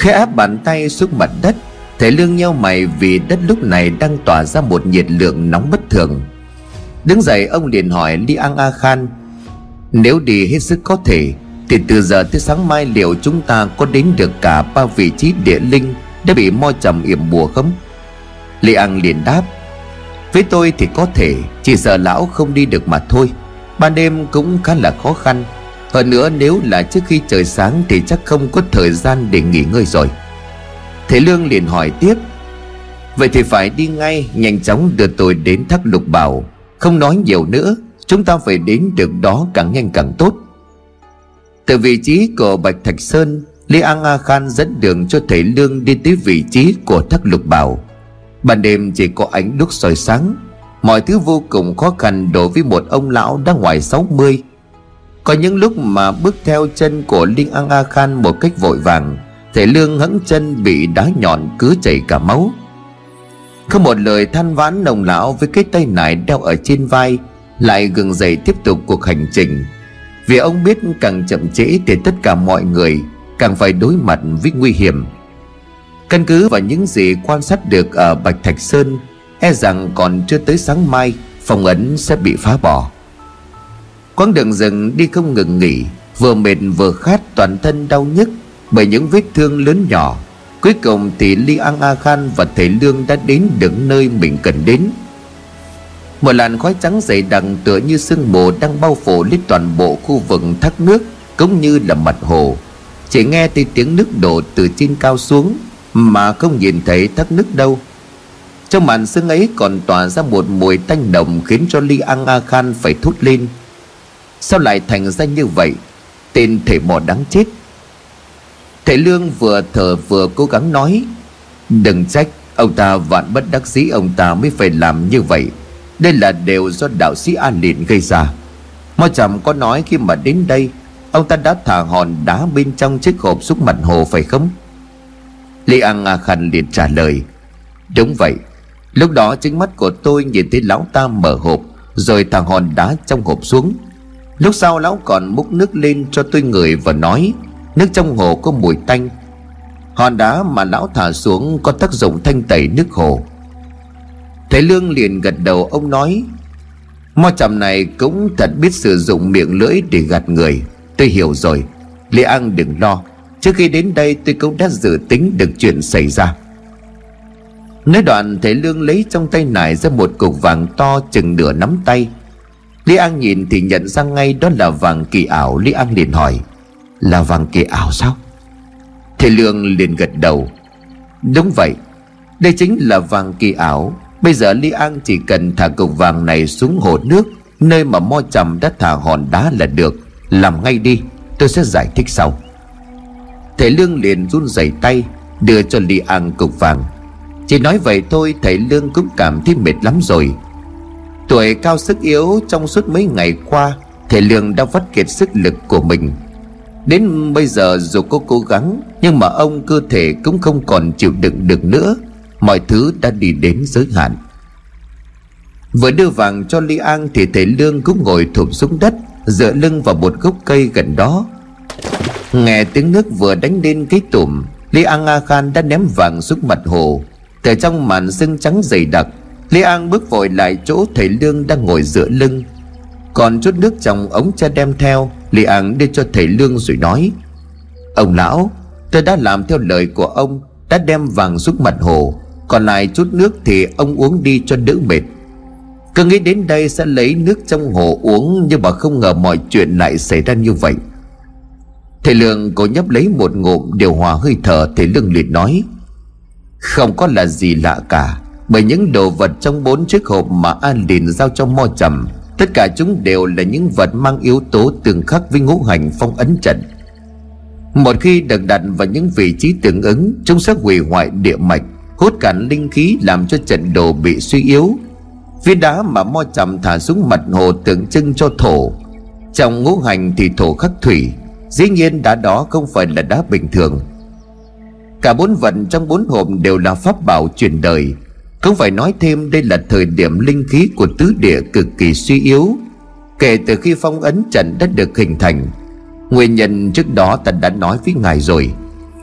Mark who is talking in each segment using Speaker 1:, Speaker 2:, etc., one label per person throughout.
Speaker 1: khẽ áp bàn tay xuống mặt đất, Thầy Lương nheo mày vì đất lúc này đang tỏa ra một nhiệt lượng nóng bất thường. Đứng dậy, ông liền hỏi Li An A Khan, Nếu đi hết sức có thể, Thì từ giờ tới sáng mai liệu chúng ta có đến được cả ba vị trí địa linh Đã bị mo trầm yểm bùa không? Li An liền đáp, Với tôi thì có thể, Chỉ giờ lão không đi được mà thôi. Ban đêm cũng khá là khó khăn hơn nữa nếu là trước khi trời sáng Thì chắc không có thời gian để nghỉ ngơi rồi. Thế Lương liền hỏi tiếp, Vậy thì phải đi ngay, Nhanh chóng đưa tôi đến thác lục bảo. Không nói nhiều nữa, Chúng ta phải đến được đó càng nhanh càng tốt. Từ vị trí của Bạch Thạch Sơn, Lý An A Khan dẫn đường cho thầy Lương đi tới vị trí của thác lục bảo. Ban đêm chỉ có ánh đúc soi sáng, Mọi thứ vô cùng khó khăn đối với một ông lão đã ngoài 60 có những lúc mà bước theo chân của Linh An A Khan một cách vội vàng, Thầy Lương hẫng chân bị đá nhọn cứ chảy cả máu. Không một lời than vãn nồng lão với cái tay nải đeo ở trên vai, Lại gừng dậy tiếp tục cuộc hành trình. Vì ông biết càng chậm trễ thì tất cả mọi người Càng phải đối mặt với nguy hiểm. Căn cứ vào những gì quan sát được ở Bạch Thạch Sơn E rằng còn chưa tới sáng mai Phòng ấn sẽ bị phá bỏ. Quãng đường rừng đi không ngừng nghỉ, Vừa mệt vừa khát toàn thân đau nhức bởi những vết thương lớn nhỏ. Cuối cùng thì Li An A Khan và thầy Lương đã đến được nơi mình cần đến. Một làn khói trắng dày đặc tựa như sương mù đang bao phủ lên toàn bộ khu vực thác nước Cũng như là mặt hồ. Chỉ nghe thấy tiếng nước đổ từ trên cao xuống Mà không nhìn thấy thác nước đâu. Trong màn sương ấy còn tỏa ra một mùi tanh nồng Khiến cho Li An A Khan phải thốt lên. Sao lại thành ra như vậy? Tên thể mò đáng chết. Thầy Lương vừa thở vừa cố gắng nói, Đừng trách, Ông ta vạn bất đắc dĩ, ông ta mới phải làm như vậy. Đây là đều do đạo sĩ An Lịn gây ra. Mo chậm có nói khi mà đến đây, Ông ta đã thả hòn đá bên trong chiếc hộp xuống mặt hồ, phải không? Lý An à Khăn liền trả lời, Đúng vậy. Lúc đó, chính mắt của tôi nhìn thấy lão ta mở hộp, Rồi thả hòn đá trong hộp xuống. Lúc sau lão còn múc nước lên cho tôi ngửi và nói, Nước trong hồ có mùi tanh. Hòn đá mà lão thả xuống có tác dụng thanh tẩy nước hồ. Thầy Lương liền gật đầu, ông nói, Mo trầm này cũng thật biết sử dụng miệng lưỡi để gạt người. Tôi hiểu rồi, Lê An đừng lo. Trước khi đến đây tôi cũng đã dự tính được chuyện xảy ra. Nói đoạn, thầy Lương lấy trong tay nải ra một cục vàng to chừng nửa nắm tay. Lý An nhìn thì nhận ra ngay đó là vàng kỳ ảo. Lý An liền hỏi, là vàng kỳ ảo sao? Thầy Lương liền gật đầu, Đúng vậy, Đây chính là vàng kỳ ảo. Bây giờ Lý An chỉ cần thả cục vàng này xuống hồ nước, Nơi mà mo trầm đã thả hòn đá là được. Làm ngay đi, Tôi sẽ giải thích sau. Thầy Lương liền run rẩy tay, Đưa cho Lý An cục vàng. Chỉ nói vậy thôi, thầy Lương cũng cảm thấy mệt lắm rồi. Tuổi cao sức yếu trong suốt mấy ngày qua thể Lương đã vắt kiệt sức lực của mình. Đến bây giờ dù có cố gắng, Nhưng mà ông cơ thể cũng không còn chịu đựng được nữa. Mọi thứ đã đi đến giới hạn. Vừa đưa vàng cho ly An Thì thầy Lương cũng ngồi thụp xuống đất, Dựa lưng vào một gốc cây gần đó. Nghe tiếng nước vừa đánh lên cái tủm, ly An A Khan đã ném vàng xuống mặt hồ. Từ trong màn sương trắng dày đặc Lý An bước vội lại chỗ thầy Lương đang ngồi dựa lưng. Còn chút nước trong ống cha đem theo, Lý An đưa cho thầy Lương rồi nói, Ông lão, Tôi đã làm theo lời của ông, Đã đem vàng xuống mặt hồ, Còn lại chút nước thì ông uống đi cho đỡ mệt. Cứ nghĩ đến đây sẽ lấy nước trong hồ uống Nhưng mà không ngờ mọi chuyện lại xảy ra như vậy. Thầy Lương cố nhấp lấy một ngụm điều hòa hơi thở, Thầy Lương liền nói, Không có là gì lạ cả. Bởi những đồ vật trong bốn chiếc hộp mà An Lìn giao cho Mo Trầm, Tất cả chúng đều là những vật mang yếu tố tương khắc với ngũ hành phong ấn trận. Một khi được đặt vào những vị trí tương ứng, Chúng sẽ hủy hoại địa mạch, Hút cạn linh khí làm cho trận đồ bị suy yếu. Viên đá mà mo trầm thả xuống mặt hồ tượng trưng cho thổ. Trong ngũ hành thì thổ khắc thủy, Dĩ nhiên đá đó không phải là đá bình thường. Cả bốn vật trong bốn hộp đều là pháp bảo truyền đời không phải nói thêm đây là thời điểm linh khí của tứ địa cực kỳ suy yếu. Kể từ khi phong ấn trận đã được hình thành, Nguyên nhân trước đó ta đã nói với ngài rồi.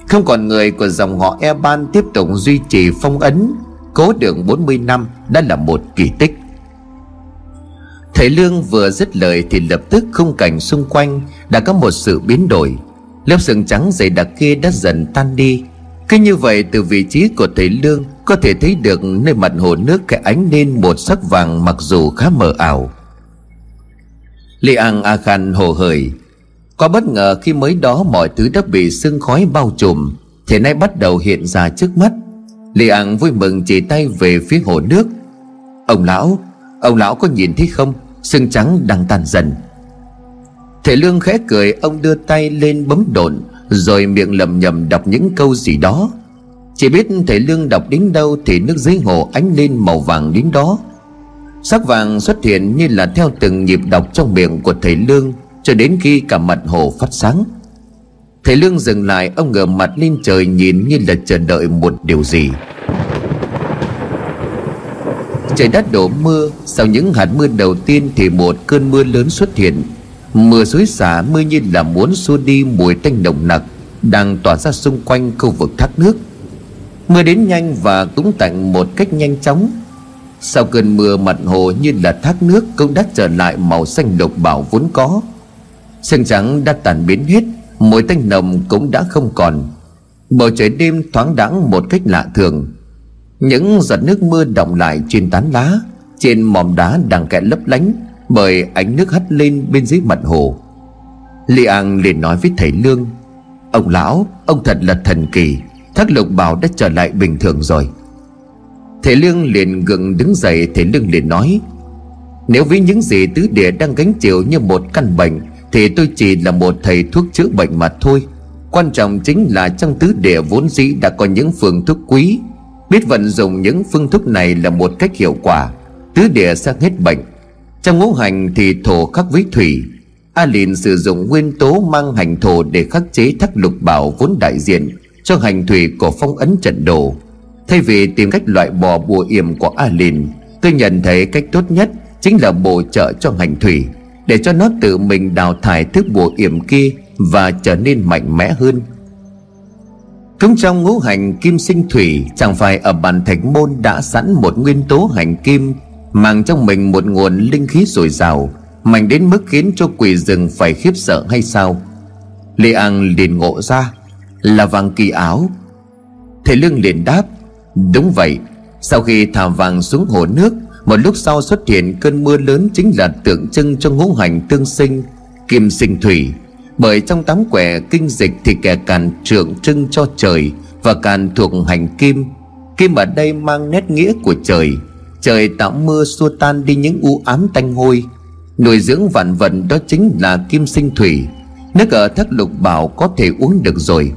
Speaker 1: Không còn người của dòng họ E Ban tiếp tục duy trì phong ấn, Cố đường 40 năm đã là một kỳ tích. Thầy Lương vừa dứt lời thì lập tức khung cảnh xung quanh đã có một sự biến đổi. Lớp sừng trắng dày đặc kia đã dần tan đi. Cứ như vậy, từ vị trí của thầy Lương có thể thấy được nơi mặt hồ nước cái ánh lên một sắc vàng mặc dù khá mờ ảo. Li An A Khan hồ hởi. Có bất ngờ khi mới đó mọi thứ đã bị sương khói bao trùm Thì nay bắt đầu hiện ra trước mắt. Li An vui mừng chỉ tay về phía hồ nước. Ông lão Ông lão có nhìn thấy không? Sương trắng đang tan dần. Thể lương khẽ cười Ông đưa tay lên bấm đồn, Rồi miệng lầm nhầm đọc những câu gì đó. Chỉ biết thể lương đọc đến đâu Thì nước dưới hồ ánh lên màu vàng đến đó. Sắc vàng xuất hiện như là theo từng nhịp đọc trong miệng của thầy Lương, Cho đến khi cả mặt hồ phát sáng. Thầy Lương dừng lại, Ông ngửa mặt lên trời nhìn như là chờ đợi một điều gì. Trời đất đổ mưa, Sau những hạt mưa đầu tiên Thì một cơn mưa lớn xuất hiện. Mưa xối xả, mưa như là muốn xua đi mùi tanh nồng nặc Đang tỏa ra xung quanh khu vực thác nước. Mưa đến nhanh và cũng tạnh một cách nhanh chóng. Sau cơn mưa, mặt hồ như là thác nước Cũng đã trở lại màu xanh lục bảo vốn có. Sương trắng đã tàn biến hết, Mùi tanh nồng cũng đã không còn. Bầu trời đêm thoáng đãng một cách lạ thường. Những giọt nước mưa đọng lại trên tán lá, Trên mỏm đá đang kẹt lấp lánh Bởi ánh nước hắt lên bên dưới mặt hồ. Li An liền nói với thầy Lương, Ông lão, Ông thật là thần kỳ. Thác lục bảo đã trở lại bình thường rồi. Thầy Lương liền gượng đứng dậy, Thầy Lương liền nói, Nếu với những gì tứ địa đang gánh chịu như một căn bệnh, Thì tôi chỉ là một thầy thuốc chữa bệnh mà thôi. Quan trọng chính là trong tứ địa vốn dĩ đã có những phương thuốc quý. Biết vận dụng những phương thức này là một cách hiệu quả, Tứ địa sẽ hết bệnh. Trong ngũ hành thì thổ khắc với thủy. A Lìn sử dụng nguyên tố mang hành thổ để khắc chế thắc lục bảo vốn đại diện cho hành thủy của phong ấn trận đồ. Thay vì tìm cách loại bỏ bùa yểm của A Lìn Tôi nhận thấy cách tốt nhất chính là bổ trợ cho hành thủy, Để cho nó tự mình đào thải thứ bùa yểm kia Và trở nên mạnh mẽ hơn. Cũng trong ngũ hành kim sinh thủy, Chẳng phải ở bản thạch môn đã sẵn một nguyên tố hành kim, Mang trong mình một nguồn linh khí dồi dào, Mạnh đến mức khiến cho quỷ rừng phải khiếp sợ hay sao? Lê An liền ngộ ra. Là vàng kỳ áo. Thầy Lương liền đáp, Đúng vậy, Sau khi thả vàng xuống hồ nước, Một lúc sau xuất hiện cơn mưa lớn Chính là tượng trưng cho ngũ hành tương sinh, Kim sinh thủy. Bởi trong tám quẻ kinh dịch thì kẻ càn tượng trưng cho trời và càn thuộc hành kim. Kim ở đây mang nét nghĩa của trời. Trời tạo mưa xua tan đi những u ám tanh hôi. Nuôi dưỡng vạn vật đó chính là kim sinh thủy. Nước ở thất lục bảo có thể uống được rồi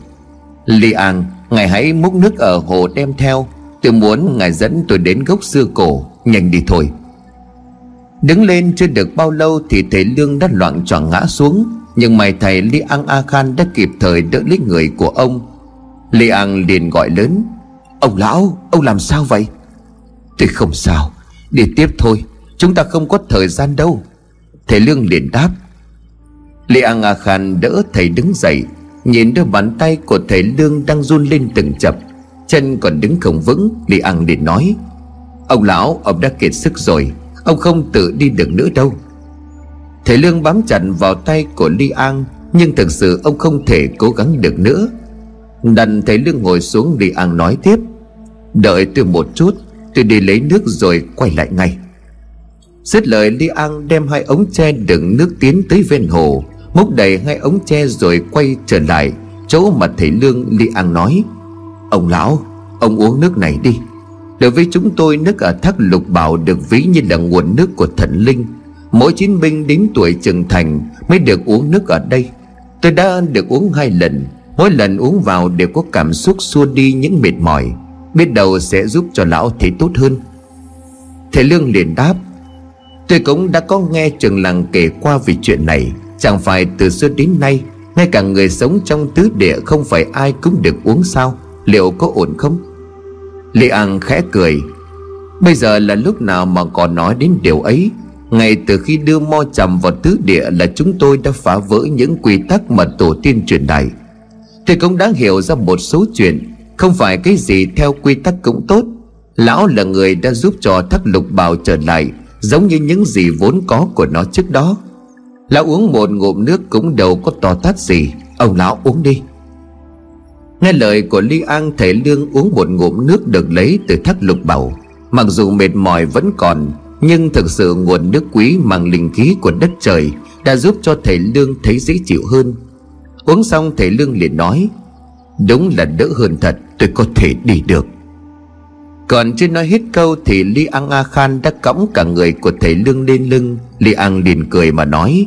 Speaker 1: li an, ngài hãy múc nước ở hồ đem theo. Tôi muốn ngài dẫn tôi đến gốc xưa cổ, nhanh đi thôi. Đứng lên chưa được bao lâu thì thầy lương đã loạn choạng ngã xuống, nhưng mày thầy Li An A Khan đã kịp thời đỡ lấy người của ông. Li An liền gọi lớn, Ông lão, ông làm sao vậy? Tôi không sao, Đi tiếp thôi, Chúng ta không có thời gian đâu. Thầy Lương liền đáp. Li An A Khan đỡ thầy đứng dậy Nhìn đôi bàn tay của thầy Lương đang run lên từng chập, Chân còn đứng không vững Li An liền nói, Ông lão, ông đã kiệt sức rồi, Ông không tự đi được nữa đâu. Thầy Lương bám chặt vào tay của Ly An, Nhưng thực sự ông không thể cố gắng được nữa. Đành thầy Lương ngồi xuống Ly An nói tiếp, Đợi tôi một chút, Tôi đi lấy nước rồi quay lại ngay. Dứt lời Ly An đem hai ống tre đựng nước tiến tới ven hồ. Múc đầy hai ống tre rồi quay trở lại Chỗ mà thầy Lương Ly An nói. Ông lão, Ông uống nước này đi. Đối với chúng tôi, nước ở thác lục bảo được ví như là nguồn nước của thần linh. Mỗi chiến binh đến tuổi trưởng thành Mới được uống nước ở đây. Tôi đã được uống hai lần. Mỗi lần uống vào đều có cảm xúc xua đi những mệt mỏi. Biết đầu sẽ giúp cho lão thấy tốt hơn. Thầy Lương liền đáp, Tôi cũng đã có nghe trường làng kể qua về chuyện này. Chẳng phải từ xưa đến nay, Ngay cả người sống trong tứ địa Không phải ai cũng được uống sao? Liệu có ổn không? Lê An khẽ cười. Bây giờ là lúc nào mà còn nói đến điều ấy? Ngay từ khi đưa mo trầm vào tứ địa là chúng tôi đã phá vỡ những quy tắc mà tổ tiên truyền đại Tôi cũng đã hiểu ra một số chuyện. Không phải cái gì theo quy tắc cũng tốt. Lão là người đã giúp cho thắc lục bào trở lại, Giống như những gì vốn có của nó trước đó. Lão uống một ngụm nước cũng đâu có to tát gì. Ông lão uống đi. Nghe lời của Ly An Thể Lương uống một ngụm nước được lấy từ thác lục bảo Mặc dù mệt mỏi vẫn còn, Nhưng thực sự nguồn nước quý mang linh khí của đất trời Đã giúp cho thầy Lương thấy dễ chịu hơn. Uống xong, thầy Lương liền nói, Đúng là đỡ hơn thật, Tôi có thể đi được. Còn chưa nói hết câu Thì Ly An A Khan đã cõng cả người của thầy Lương lên lưng. Ly An liền cười mà nói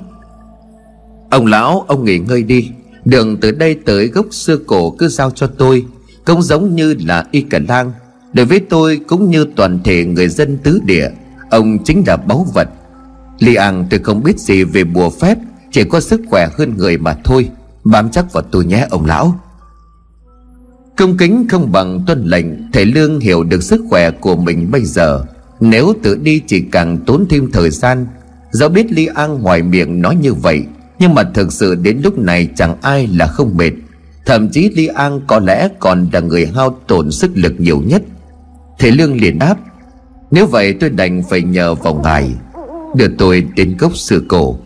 Speaker 1: Ông lão, ông nghỉ ngơi đi. Đường từ đây tới gốc xưa cổ cứ giao cho tôi, Cũng giống như là y cả lang. Đối với tôi cũng như toàn thể người dân tứ địa, Ông chính là báu vật. Li An, tôi không biết gì về bùa phép, Chỉ có sức khỏe hơn người mà thôi. Bám chắc vào tôi nhé, ông lão. Công kính không bằng tuân lệnh, Thầy Lương hiểu được sức khỏe của mình bây giờ. Nếu tự đi chỉ càng tốn thêm thời gian. Do biết Li An ngoài miệng nói như vậy nhưng mà thực sự đến lúc này chẳng ai là không mệt. Thậm chí Lý An có lẽ còn là người hao tổn sức lực nhiều nhất. Thế Lương liền đáp, Nếu vậy tôi đành phải nhờ vào ngài, Đưa tôi đến gốc sư cổ.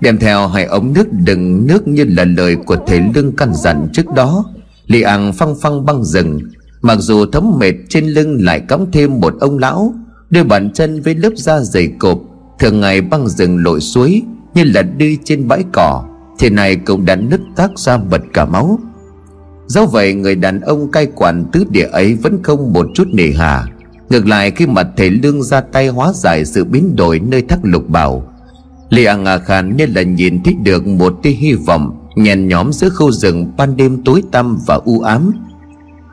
Speaker 1: Đem theo hai ống nước đựng nước như là lời của thầy Lương căn dặn trước đó Lý An phăng phăng băng rừng Mặc dù thấm mệt trên lưng lại cõng thêm một ông lão, Đôi bàn chân với lớp da dày cộp thường ngày băng rừng lội suối như là đi trên bãi cỏ, thì này cũng đã nứt tác ra bật cả máu. Do vậy, người đàn ông cai quản tứ địa ấy vẫn không một chút nề hà. Ngược lại, khi mặt thầy lương ra tay hóa giải sự biến đổi nơi thác lục bảo, Lê Ang ngà Khan như là nhìn thấy được một tia hy vọng nhèn nhóm giữa khu rừng ban đêm tối tăm và u ám.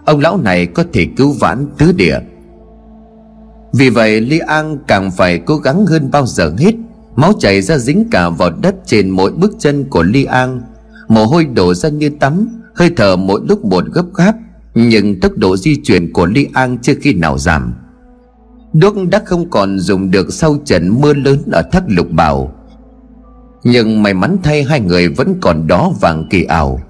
Speaker 1: Ông lão này có thể cứu vãn tứ địa vì vậy, Li An càng phải cố gắng hơn bao giờ hết. Máu chảy ra dính cả vào đất trên mỗi bước chân của Li An. Mồ hôi đổ ra như tắm, Hơi thở mỗi lúc một gấp gáp, Nhưng tốc độ di chuyển của Li An chưa khi nào giảm. Đuốc đã không còn dùng được sau trận mưa lớn ở thác lục bảo. Nhưng may mắn thay hai người vẫn còn đó vàng kỳ ảo.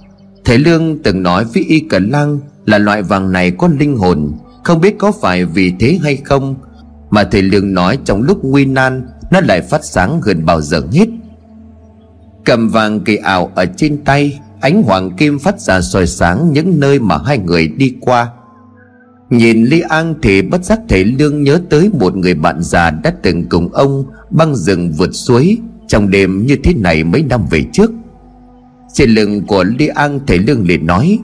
Speaker 1: Thầy Lương từng nói với Y Cẩn Lang là loại vàng này có linh hồn, Không biết có phải vì thế hay không mà thầy lương nói trong lúc nguy nan, Nó lại phát sáng gần bao giờ hết. Cầm vàng kỳ ảo ở trên tay, Ánh hoàng kim phát ra soi sáng những nơi mà hai người đi qua. Nhìn Ly An thì bất giác thầy Lương nhớ tới một người bạn già đã từng cùng ông băng rừng vượt suối Trong đêm như thế này mấy năm về trước. Trên lưng của Ly An thầy Lương liền nói,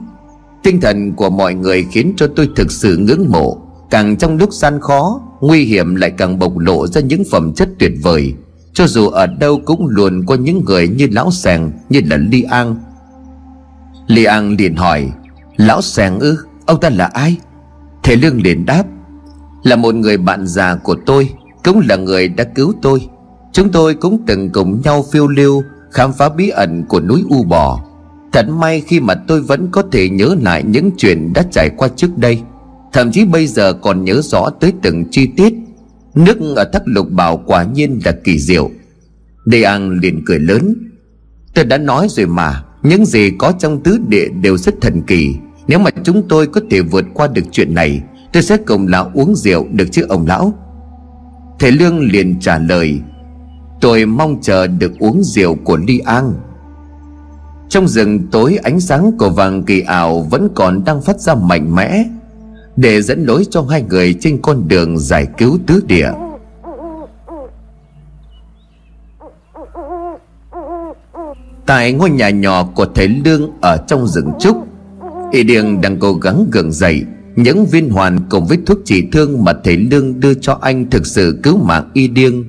Speaker 1: Tinh thần của mọi người khiến cho tôi thực sự ngưỡng mộ. Càng trong lúc gian khó, Nguy hiểm lại càng bộc lộ ra những phẩm chất tuyệt vời. Cho dù ở đâu cũng luôn có những người như Lão Sàng, Như là Li An. Li An liền hỏi, Lão Sàng ư, Ông ta là ai? Thế Lương liền đáp, Là một người bạn già của tôi, Cũng là người đã cứu tôi. Chúng tôi cũng từng cùng nhau phiêu lưu, Khám phá bí ẩn của núi U Bò. Thật may khi mà tôi vẫn có thể nhớ lại những chuyện đã trải qua trước đây. Thậm chí bây giờ còn nhớ rõ tới từng chi tiết. Nước ở thác lục bảo quả nhiên là kỳ diệu. Đề An liền cười lớn. Tôi đã nói rồi mà, Những gì có trong tứ địa đều rất thần kỳ. Nếu mà chúng tôi có thể vượt qua được chuyện này, Tôi sẽ cùng lão uống rượu được chứ, ông lão? Thầy Lương liền trả lời. Tôi mong chờ được uống rượu của Ly An. Trong rừng tối ánh sáng của vàng kỳ ảo Vẫn còn đang phát ra mạnh mẽ để dẫn lối cho hai người trên con đường giải cứu tứ địa. Tại ngôi nhà nhỏ của thầy lương ở trong rừng trúc, y điền đang cố gắng gượng dậy những viên hoàn cùng với thuốc trị thương mà thầy lương đưa cho anh thực sự cứu mạng y điên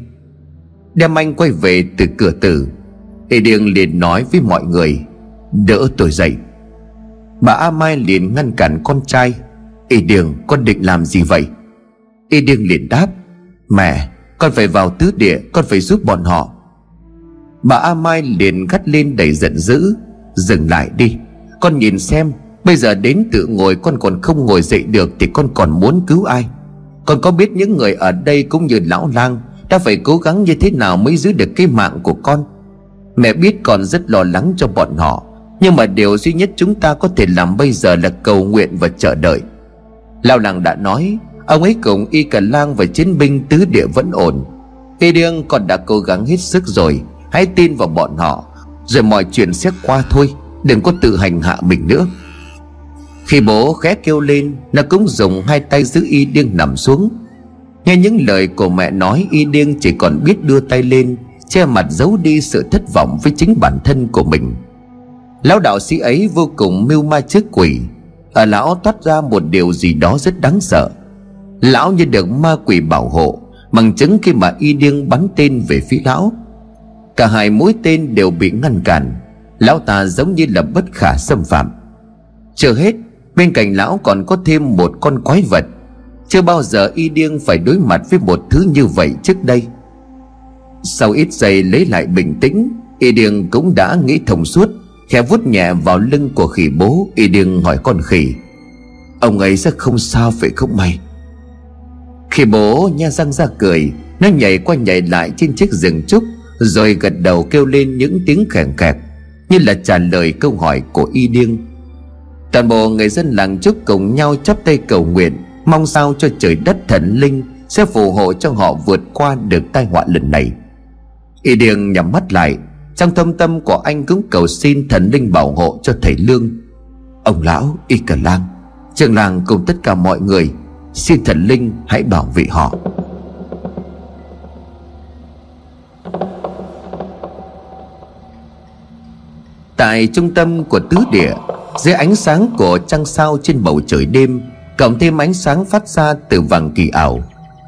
Speaker 1: đem anh quay về từ cửa tử, y điên liền nói với mọi người, đỡ tôi dậy. Bà a mai liền ngăn cản con trai Y điêng con định làm gì vậy? Y điêng liền đáp, Mẹ, con phải vào tứ địa, Con phải giúp bọn họ. Bà A Mai liền gắt lên đầy giận dữ, Dừng lại đi, Con nhìn xem, Bây giờ đến tự ngồi, con còn không ngồi dậy được Thì con còn muốn cứu ai? Con có biết những người ở đây cũng như lão lang Đã phải cố gắng như thế nào mới giữ được cái mạng của con? Mẹ biết con rất lo lắng cho bọn họ, Nhưng mà điều duy nhất chúng ta có thể làm bây giờ là cầu nguyện và chờ đợi. Lao làng đã nói, Ông ấy cùng y cả lang và chiến binh tứ địa vẫn ổn. Y điên còn đã cố gắng hết sức rồi, Hãy tin vào bọn họ, Rồi mọi chuyện sẽ qua thôi, Đừng có tự hành hạ mình nữa. Khi bố khẽ kêu lên, Nó cũng dùng hai tay giữ y điên nằm xuống. Nghe những lời của mẹ nói, Y điên chỉ còn biết đưa tay lên, Che mặt giấu đi sự thất vọng Với chính bản thân của mình. Lão đạo sĩ ấy vô cùng mưu ma trước quỷ ở lão thoát ra một điều gì đó rất đáng sợ. Lão như được ma quỷ bảo hộ, Bằng chứng khi mà y điên bắn tên về phía lão. Cả hai mũi tên đều bị ngăn cản. Lão ta giống như là bất khả xâm phạm. Chưa hết, Bên cạnh lão còn có thêm một con quái vật. Chưa bao giờ y điên phải đối mặt với một thứ như vậy trước đây. Sau ít giây lấy lại bình tĩnh, Y điên cũng đã nghĩ thông suốt. Khẽ vuốt nhẹ vào lưng của khỉ bố, Y điên hỏi con khỉ, Ông ấy sẽ không sao phải không mày? Khi bố nha răng ra cười, Nó nhảy qua nhảy lại trên chiếc rừng trúc, Rồi gật đầu kêu lên những tiếng khèn khẹt, Như là trả lời câu hỏi của y điên Toàn bộ người dân làng trúc cùng nhau chắp tay cầu nguyện, Mong sao cho trời đất thần linh Sẽ phù hộ cho họ vượt qua được tai họa lần này. Y điên nhắm mắt lại trong thâm tâm của anh cũng cầu xin thần linh bảo hộ cho thầy Lương. Ông lão Y Cờ Lang, Trường làng cùng tất cả mọi người, Xin thần linh hãy bảo vệ họ. Tại trung tâm của tứ địa, Dưới ánh sáng của trăng sao trên bầu trời đêm, Cộng thêm ánh sáng phát ra từ vàng kỳ ảo.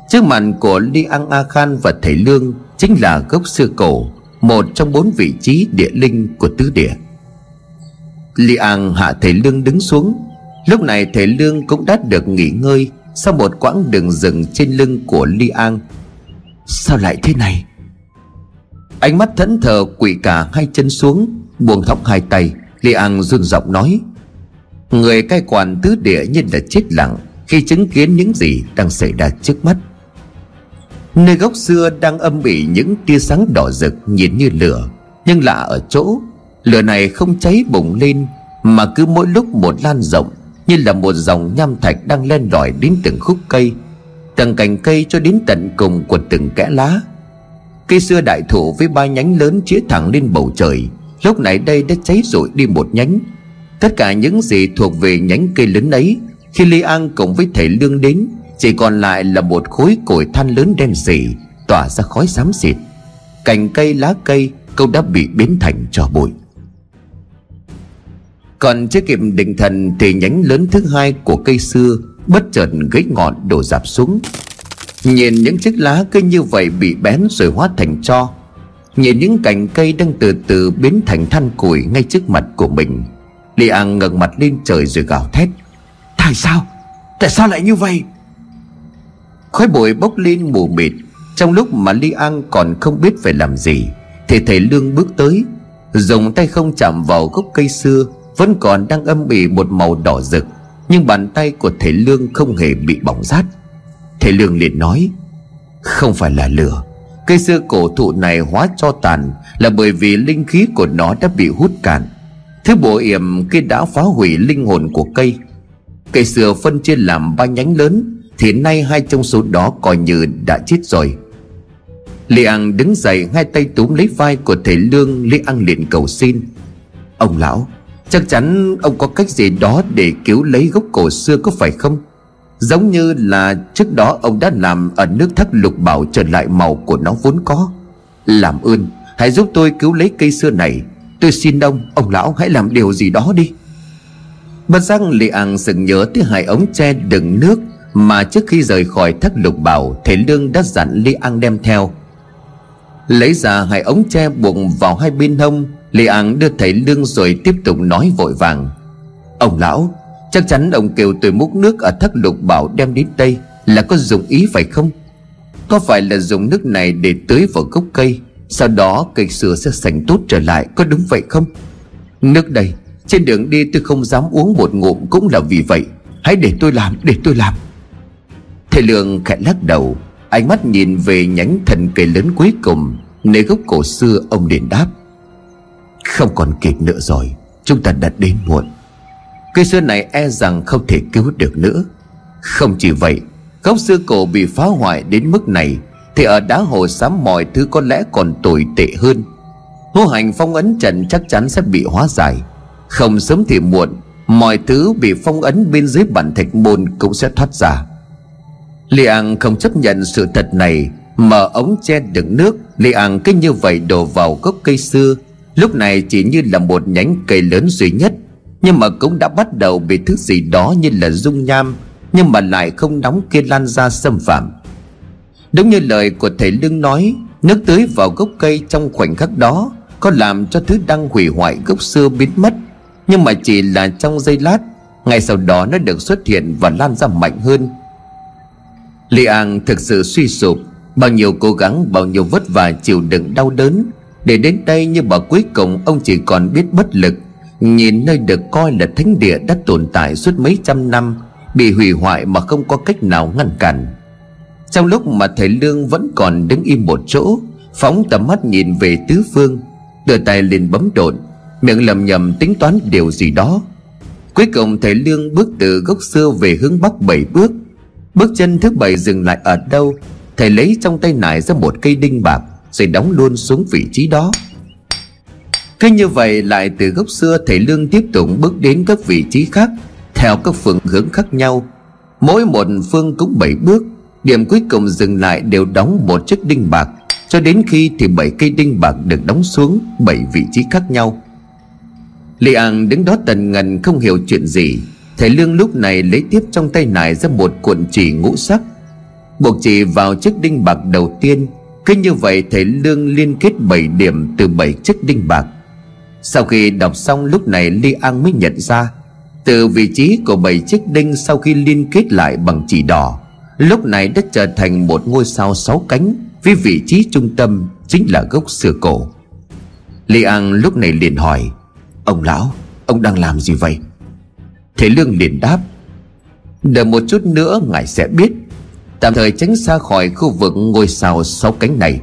Speaker 1: Trước mặt của Li An A Khan và thầy Lương Chính là gốc xưa cổ một trong bốn vị trí địa linh của tứ địa. Li An hạ thầy Lương đứng xuống. Lúc này thầy Lương cũng đã được nghỉ ngơi Sau một quãng đường rừng trên lưng của Li An Sao lại thế này? Ánh mắt thẫn thờ quỵ cả hai chân xuống, Buông thõng hai tay Li An run giọng nói. Người cai quản tứ địa như là chết lặng Khi chứng kiến những gì đang xảy ra trước mắt. Nơi gốc xưa đang âm ỉ những tia sáng đỏ rực nhìn như lửa. Nhưng lạ ở chỗ, Lửa này không cháy bùng lên, Mà cứ mỗi lúc một lan rộng, Như là một dòng nham thạch đang len lỏi đến từng khúc cây, Từng cành cây cho đến tận cùng của từng kẽ lá. Cây xưa đại thụ với ba nhánh lớn chĩa thẳng lên bầu trời, Lúc này đây đã cháy rụi đi một nhánh. Tất cả những gì thuộc về nhánh cây lớn ấy, Khi Lê An cùng với thầy Lương đến chỉ còn lại là một khối cổi than lớn đen sì Tỏa ra khói xám xịt. Cành cây, lá cây Cũng đã bị biến thành trò bụi. Còn chưa kịp định thần Thì nhánh lớn thứ hai của cây xưa Bất chợt gãy ngọn đổ dạp xuống. Nhìn những chiếc lá cứ như vậy Bị bén rồi hóa thành cho. Nhìn những cành cây đang từ từ biến thành than củi ngay trước mặt của mình. Li An ngẩng mặt lên trời rồi gào thét. Tại sao? Tại sao lại như vậy? Khói bụi bốc lên mù mịt. Trong lúc mà Li An còn không biết phải làm gì, Thì thầy Lương bước tới, Dùng tay không chạm vào gốc cây xưa, Vẫn còn đang âm ỉ một màu đỏ rực, Nhưng bàn tay của thầy Lương không hề bị bỏng rát. Thầy Lương liền nói, Không phải là lửa. Cây xưa cổ thụ này hóa cho tàn Là bởi vì linh khí của nó đã bị hút cạn. Thứ bộ yểm kia đã phá hủy linh hồn của cây. Cây xưa phân chia làm ba nhánh lớn thì nay hai trong số đó coi như đã chết rồi. Lê An đứng dậy, Hai tay túm lấy vai của thầy Lương, Lê An liền cầu xin. Ông lão, Chắc chắn ông có cách gì đó Để cứu lấy gốc cổ xưa có phải không? Giống như là trước đó ông đã làm Ở nước thác lục bảo trở lại màu của nó vốn có. Làm ơn, Hãy giúp tôi cứu lấy cây xưa này. Tôi xin ông Ông lão hãy làm điều gì đó đi. Bất giác Lê An sừng nhớ tới hai ống tre đựng nước mà trước khi rời khỏi thất lục bảo, Thầy Lương đã dặn lê An đem theo. Lấy ra hai ống tre buộc vào hai bên hông, lê An đưa thầy Lương rồi tiếp tục nói vội vàng. Ông lão, Chắc chắn ông kêu tôi múc nước ở thất lục bảo đem đến đây Là có dùng ý phải không? Có phải là dùng nước này để tưới vào gốc cây, Sau đó cây sửa sẽ sành tốt trở lại, Có đúng vậy không? Nước đây, Trên đường đi tôi không dám uống một ngụm cũng là vì vậy. Hãy để tôi làm, để tôi làm. Thầy Lượng khẽ lắc đầu, Ánh mắt nhìn về nhánh thần cây lớn cuối cùng, Nơi gốc cổ xưa ông liền đáp. Không còn kịp nữa rồi, Chúng ta đã đến muộn. Cây xưa này e rằng không thể cứu được nữa. Không chỉ vậy, Gốc xưa cổ bị phá hoại đến mức này, Thì ở đá hồ xám mọi thứ có lẽ còn tồi tệ hơn. Hô hành phong ấn trận chắc chắn sẽ bị hóa giải. Không sớm thì muộn, Mọi thứ bị phong ấn bên dưới bản thạch môn cũng sẽ thoát ra. Li An không chấp nhận sự thật này, Mở ống che đựng nước. Li An cứ như vậy đổ vào gốc cây xưa. Lúc này chỉ như là một nhánh cây lớn duy nhất, Nhưng mà cũng đã bắt đầu bị thứ gì đó như là dung nham, Nhưng mà lại không nóng kia lan ra xâm phạm. Đúng như lời của thầy Lương nói, Nước tưới vào gốc cây trong khoảnh khắc đó Có làm cho thứ đang hủy hoại gốc xưa biến mất, Nhưng mà chỉ là trong giây lát, Ngay sau đó nó được xuất hiện và lan ra mạnh hơn. Li An thực sự suy sụp. Bao nhiêu cố gắng, bao nhiêu vất vả, chịu đựng đau đớn. Để đến đây nhưng bà cuối cùng, ông chỉ còn biết bất lực. Nhìn nơi được coi là thánh địa đã tồn tại suốt mấy trăm năm, Bị hủy hoại mà không có cách nào ngăn cản. Trong lúc mà thầy Lương vẫn còn đứng im một chỗ, Phóng tầm mắt nhìn về tứ phương, Đưa tay lên bấm độn Miệng lầm nhầm tính toán điều gì đó. Cuối cùng thầy Lương bước từ gốc xưa về hướng bắc bảy bước Bước chân thứ bảy dừng lại ở đâu? Thầy lấy trong tay nải ra một cây đinh bạc, Rồi đóng luôn xuống vị trí đó. Thế như vậy, lại từ gốc xưa, Thầy Lương tiếp tục bước đến các vị trí khác, Theo các phương hướng khác nhau. Mỗi một phương cũng bảy bước. Điểm cuối cùng dừng lại đều đóng một chiếc đinh bạc. Cho đến khi thì bảy cây đinh bạc được đóng xuống Bảy vị trí khác nhau. Lê An đứng đó tần ngần, không hiểu chuyện gì. Thầy Lương lúc này lấy tiếp trong tay nải ra một cuộn chỉ ngũ sắc Buộc chỉ vào chiếc đinh bạc đầu tiên. Cứ như vậy thầy Lương liên kết 7 điểm từ 7 chiếc đinh bạc. Sau khi đọc xong lúc này Ly An mới nhận ra Từ vị trí của 7 chiếc đinh sau khi liên kết lại bằng chỉ đỏ Lúc này đã trở thành một ngôi sao sáu cánh Với vị trí trung tâm chính là gốc xưa cổ. Ly An lúc này liền hỏi Ông lão, ông đang làm gì vậy? Thầy Lương liền đáp Đợi một chút nữa ngài sẽ biết. Tạm thời tránh xa khỏi khu vực ngôi sao sáu cánh này.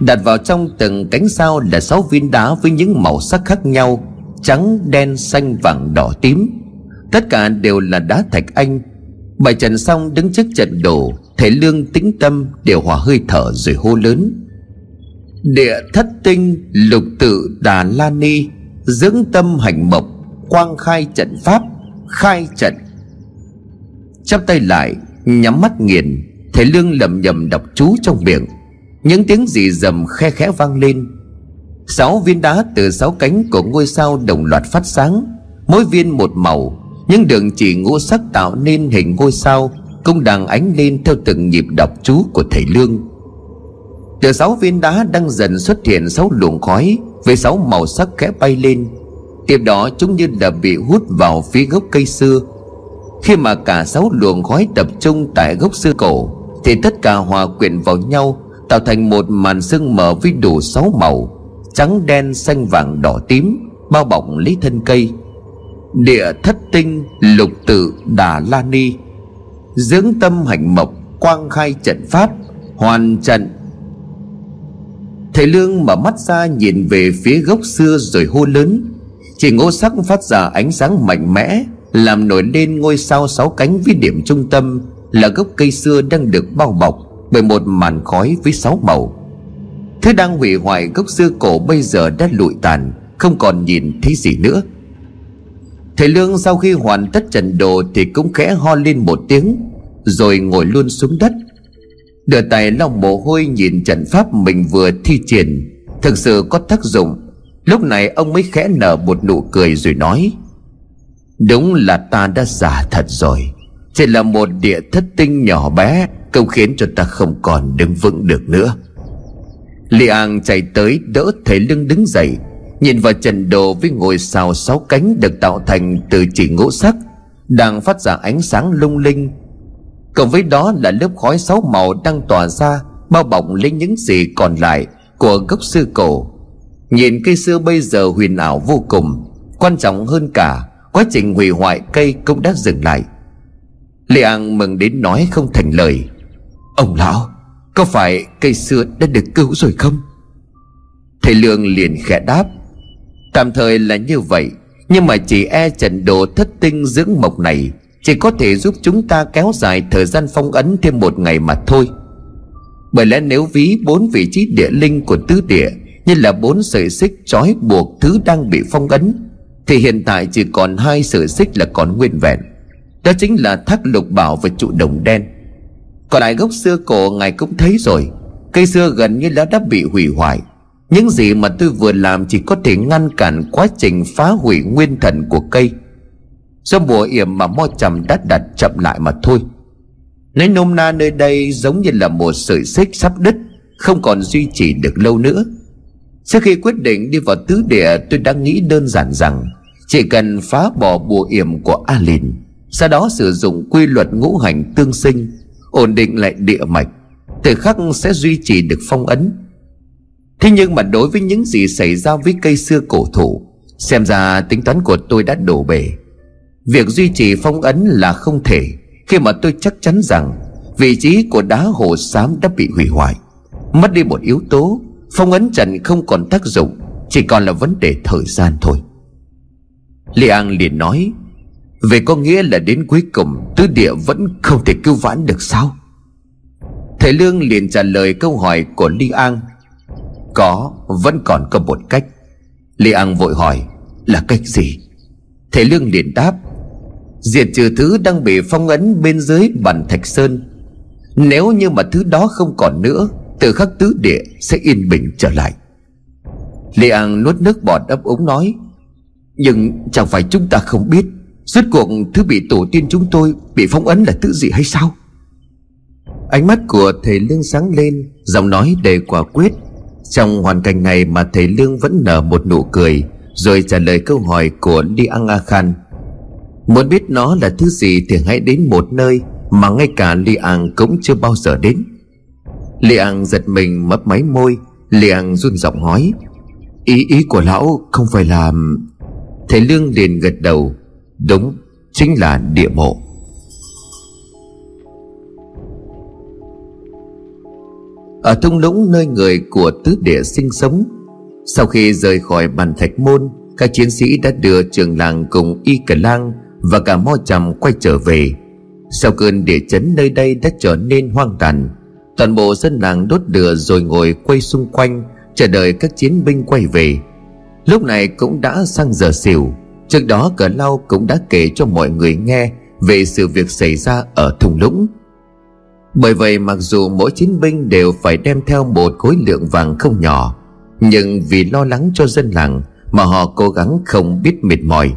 Speaker 1: Đặt vào trong từng cánh sao là sáu viên đá với những màu sắc khác nhau Trắng, đen, xanh, vàng, đỏ, tím. Tất cả đều là đá thạch anh. Bài trần xong đứng trước trận đồ Thầy Lương tĩnh tâm đều hòa hơi thở rồi hô lớn Địa thất tinh lục tự đà la ni Dưỡng tâm hành mộc Quang khai trận pháp, Khai trận. Chắp tay lại, Nhắm mắt nghiền, Thầy Lương lầm nhầm đọc chú trong miệng. Những tiếng gì rầm khe khẽ vang lên. Sáu viên đá từ sáu cánh của ngôi sao đồng loạt phát sáng, Mỗi viên một màu. Những đường chỉ ngũ sắc tạo nên hình ngôi sao Cũng đang ánh lên theo từng nhịp đọc chú của thầy Lương. Từ sáu viên đá đang dần xuất hiện sáu luồng khói Với sáu màu sắc khẽ bay lên. Tiếp đó chúng như là bị hút vào phía gốc cây xưa. Khi mà cả sáu luồng khói tập trung tại gốc xưa cổ, Thì tất cả hòa quyện vào nhau, Tạo thành một màn sương mờ với đủ sáu màu, Trắng, đen, xanh, vàng, đỏ, tím, Bao bọc lấy thân cây. Địa thất tinh, lục tự, đà la ni. Dưỡng tâm hành mộc, Quang khai trận pháp, Hoàn trận. Thầy Lương mở mắt ra nhìn về phía gốc xưa rồi hô lớn chỉ ngũ sắc phát ra ánh sáng mạnh mẽ, Làm nổi lên ngôi sao sáu cánh với điểm trung tâm Là gốc cây xưa đang được bao bọc Bởi một màn khói với sáu màu. Thứ đang hủy hoại gốc xưa cổ bây giờ đã lụi tàn, Không còn nhìn thấy gì nữa. Thầy Lương sau khi hoàn tất trận đồ Thì cũng khẽ ho lên một tiếng, Rồi ngồi luôn xuống đất. Đưa tay lau mồ hôi nhìn trận pháp mình vừa thi triển, Thực sự có tác dụng Lúc này ông mới khẽ nở một nụ cười rồi nói, Đúng là ta đã giả thật rồi. Chỉ là một địa thất tinh nhỏ bé câu khiến cho ta không còn đứng vững được nữa. Li An chạy tới, đỡ thầy lưng đứng dậy, Nhìn vào trần đồ với ngôi sao sáu cánh Được tạo thành từ chỉ ngũ sắc, Đang phát ra ánh sáng lung linh. Cộng với đó là lớp khói sáu màu đang tỏa ra, Bao bọc lấy những gì còn lại Của gốc sư cổ. Nhìn cây xưa bây giờ huyền ảo vô cùng, Quan trọng hơn cả Quá trình hủy hoại cây cũng đã dừng lại. Lê An mừng đến nói không thành lời. Ông lão, Có phải cây xưa đã được cứu rồi không? Thầy Lương liền khẽ đáp. Tạm thời là như vậy, Nhưng mà chỉ e trận đồ thất tinh dưỡng mộc này Chỉ có thể giúp chúng ta kéo dài thời gian phong ấn thêm một ngày mà thôi. Bởi lẽ nếu ví bốn vị trí địa linh của tứ địa như là bốn sợi xích trói buộc thứ đang bị phong ấn, Thì hiện tại chỉ còn hai sợi xích là còn nguyên vẹn. Đó chính là thác lục bảo và trụ đồng đen. Còn lại gốc xưa cổ ngài cũng thấy rồi, Cây xưa gần như đã đã bị hủy hoại. Những gì mà tôi vừa làm chỉ có thể ngăn cản quá trình phá hủy nguyên thần của cây. Do bùa yểm mà mo trầm đã đặt chậm lại mà thôi. Nói nôm na nơi đây giống như là một sợi xích sắp đứt, Không còn duy trì được lâu nữa. Trước khi quyết định đi vào tứ địa, tôi đã nghĩ đơn giản rằng, Chỉ cần phá bỏ bùa yểm của Alin, Sau đó sử dụng quy luật ngũ hành tương sinh, Ổn định lại địa mạch Từ khắc sẽ duy trì được phong ấn. Thế nhưng mà đối với những gì xảy ra với cây xưa cổ thụ, Xem ra tính toán của tôi đã đổ bể. Việc duy trì phong ấn là không thể, Khi mà tôi chắc chắn rằng Vị trí của đá hồ xám đã bị hủy hoại, Mất đi một yếu tố. Phong ấn trận không còn tác dụng, Chỉ còn là vấn đề thời gian thôi. Lê An liền nói, Về có nghĩa là đến cuối cùng, Tứ địa vẫn không thể cứu vãn được sao? Thầy Lương liền trả lời câu hỏi của Li An, có, Vẫn còn có một cách. Lê An vội hỏi, Là cách gì? Thầy Lương liền đáp, Diệt trừ thứ đang bị phong ấn bên dưới bản thạch sơn. Nếu như mà thứ đó không còn nữa từ khắc tứ địa sẽ yên bình trở lại. Lê An nuốt nước bọt ấp úng nói, Nhưng chẳng phải chúng ta không biết Rốt cuộc thứ bị tổ tiên chúng tôi Bị phong ấn là thứ gì hay sao? Ánh mắt của thầy Lương sáng lên, Giọng nói đầy quả quyết. Trong hoàn cảnh này mà thầy Lương vẫn nở một nụ cười, Rồi trả lời câu hỏi của Đi An A Khan. Muốn biết nó là thứ gì thì hãy đến một nơi Mà ngay cả Li An cũng chưa bao giờ đến. Liang giật mình mấp máy môi, Liang run giọng hỏi Ý ý của lão không phải là, Thầy Lương liền gật đầu. Đúng, chính là địa mộ. Ở thung lũng nơi người của tứ địa sinh sống, Sau khi rời khỏi bàn thạch môn, Các chiến sĩ đã đưa trường làng cùng Y Cờ Lang Và cả Mo Trầm quay trở về. Sau cơn địa chấn nơi đây đã trở nên hoang tàn. Toàn bộ dân làng đốt lửa rồi ngồi quay xung quanh, Chờ đợi các chiến binh quay về. Lúc này cũng đã sang giờ xỉu. Trước đó cờ lau cũng đã kể cho mọi người nghe Về sự việc xảy ra ở thung lũng. Bởi vậy mặc dù mỗi chiến binh đều phải đem theo một khối lượng vàng không nhỏ, Nhưng vì lo lắng cho dân làng Mà họ cố gắng không biết mệt mỏi.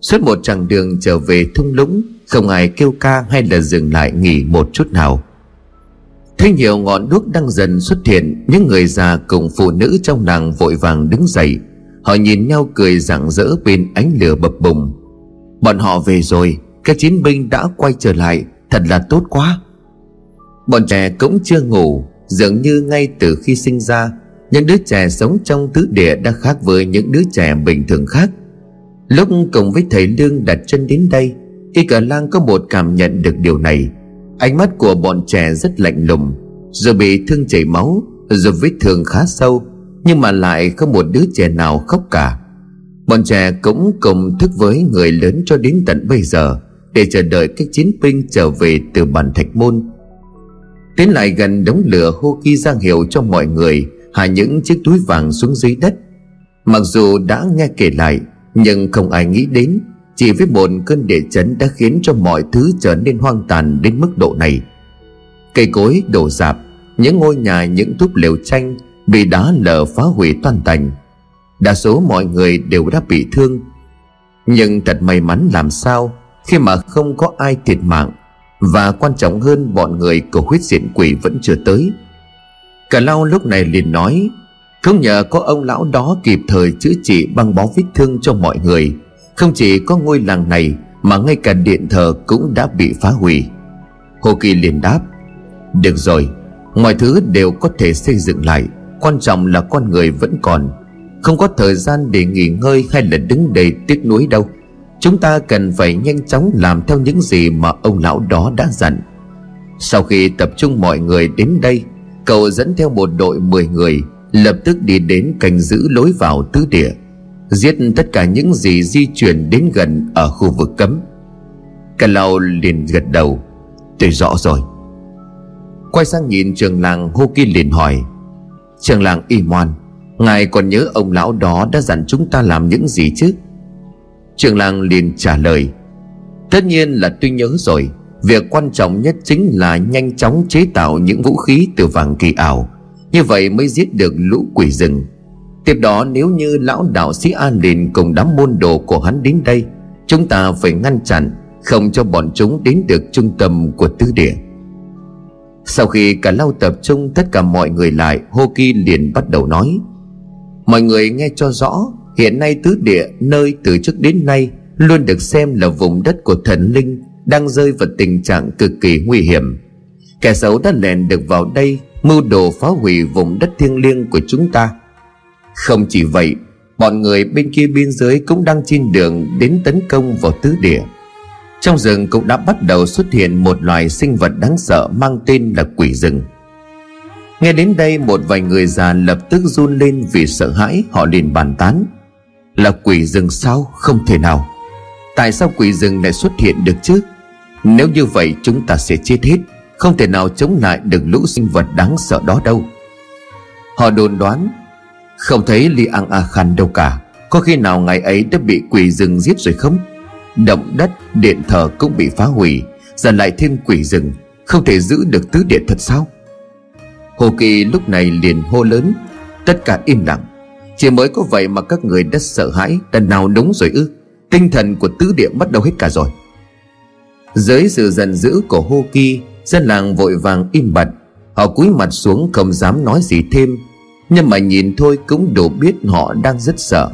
Speaker 1: Suốt một chặng đường trở về thung lũng, Không ai kêu ca hay là dừng lại nghỉ một chút nào. Thấy nhiều ngọn đuốc đang dần xuất hiện, Những người già cùng phụ nữ trong làng vội vàng đứng dậy. Họ nhìn nhau cười rạng rỡ bên ánh lửa bập bùng. Bọn họ về rồi, Các chiến binh đã quay trở lại, Thật là tốt quá. Bọn trẻ cũng chưa ngủ, Dường như ngay từ khi sinh ra, Những đứa trẻ sống trong tứ địa Đã khác với những đứa trẻ bình thường khác. Lúc cùng với thầy Lương đặt chân đến đây Y cả lang có một cảm nhận được điều này Ánh mắt của bọn trẻ rất lạnh lùng Giờ bị thương chảy máu Giờ vết thương khá sâu, Nhưng mà lại không một đứa trẻ nào khóc cả. Bọn trẻ cũng cùng thức với người lớn cho đến tận bây giờ, Để chờ đợi các chiến binh trở về từ bản thạch môn. Tiến lại gần đống lửa hô ghi ra hiệu cho mọi người, Hạ những chiếc túi vàng xuống dưới đất. Mặc dù đã nghe kể lại, Nhưng không ai nghĩ đến chỉ với một cơn địa chấn đã khiến cho mọi thứ trở nên hoang tàn đến mức độ này. Cây cối đổ rạp Những ngôi nhà, những túp lều tranh Bị đá lở phá hủy toàn tành Đa số mọi người đều đã bị thương. Nhưng thật may mắn làm sao Khi mà không có ai thiệt mạng và quan trọng hơn, bọn người của huyết diện quỷ vẫn chưa tới. Cả lau lúc này liền nói, Không nhờ có ông lão đó kịp thời chữa trị băng bó vết thương cho mọi người. Không chỉ có ngôi làng này Mà ngay cả điện thờ cũng đã bị phá hủy. Hồ Kỳ liền đáp, Được rồi, Mọi thứ đều có thể xây dựng lại, Quan trọng là con người vẫn còn. Không có thời gian để nghỉ ngơi hay là đứng đầy tiếc nuối đâu. Chúng ta cần phải nhanh chóng làm theo những gì mà ông lão đó đã dặn. Sau khi tập trung mọi người đến đây, Cậu dẫn theo một đội 10 người Lập tức đi đến canh giữ lối vào tứ địa. Giết tất cả những gì di chuyển đến gần Ở khu vực cấm. Cả lão liền gật đầu, Tôi rõ rồi. Quay sang nhìn trường làng hô kia liền hỏi, Trường làng y moan, Ngài còn nhớ ông lão đó đã dặn chúng ta làm những gì chứ? Trường làng liền trả lời, Tất nhiên là tôi nhớ rồi. Việc quan trọng nhất chính là nhanh chóng chế tạo những vũ khí từ vàng kỳ ảo. Như vậy mới giết được lũ quỷ rừng. Tiếp đó nếu như lão đạo sĩ An Đình cùng đám môn đồ của hắn đến đây, Chúng ta phải ngăn chặn, Không cho bọn chúng đến được trung tâm của tứ địa. Sau khi cả lao tập trung, tất cả mọi người lại, Hô Kỳ liền bắt đầu nói, Mọi người nghe cho rõ, Hiện nay tứ địa nơi từ trước đến nay Luôn được xem là vùng đất của thần linh, Đang rơi vào tình trạng cực kỳ nguy hiểm. Kẻ xấu đã lèn được vào đây, Mưu đồ phá hủy vùng đất thiêng liêng của chúng ta. Không chỉ vậy, Bọn người bên kia biên giới cũng đang trên đường Đến tấn công vào tứ địa. Trong rừng cũng đã bắt đầu xuất hiện Một loài sinh vật đáng sợ Mang tên là quỷ rừng. Nghe đến đây, một vài người già lập tức run lên vì sợ hãi, Họ liền bàn tán. Là quỷ rừng sao? Không thể nào. Tại sao quỷ rừng lại xuất hiện được chứ? Nếu như vậy, chúng ta sẽ chết hết. Không thể nào chống lại được lũ sinh vật đáng sợ đó đâu. Họ đồn đoán không thấy Li An A Khan đâu cả. Có khi nào ngày ấy đã bị quỷ rừng giết rồi không? Động đất, điện thờ cũng bị phá hủy Giờ lại thêm quỷ rừng. Không thể giữ được tứ điện thật sao? Hồ Kỳ lúc này liền hô lớn. Tất cả im lặng. Chỉ mới có vậy mà các người đã sợ hãi Đã nào đúng rồi ư. Tinh thần của tứ địa bắt đầu hết cả rồi. Dưới sự giận dữ của Hô Kỳ Dân làng vội vàng im bặt. Họ cúi mặt xuống không dám nói gì thêm. Nhưng mà nhìn thôi cũng đủ biết họ đang rất sợ.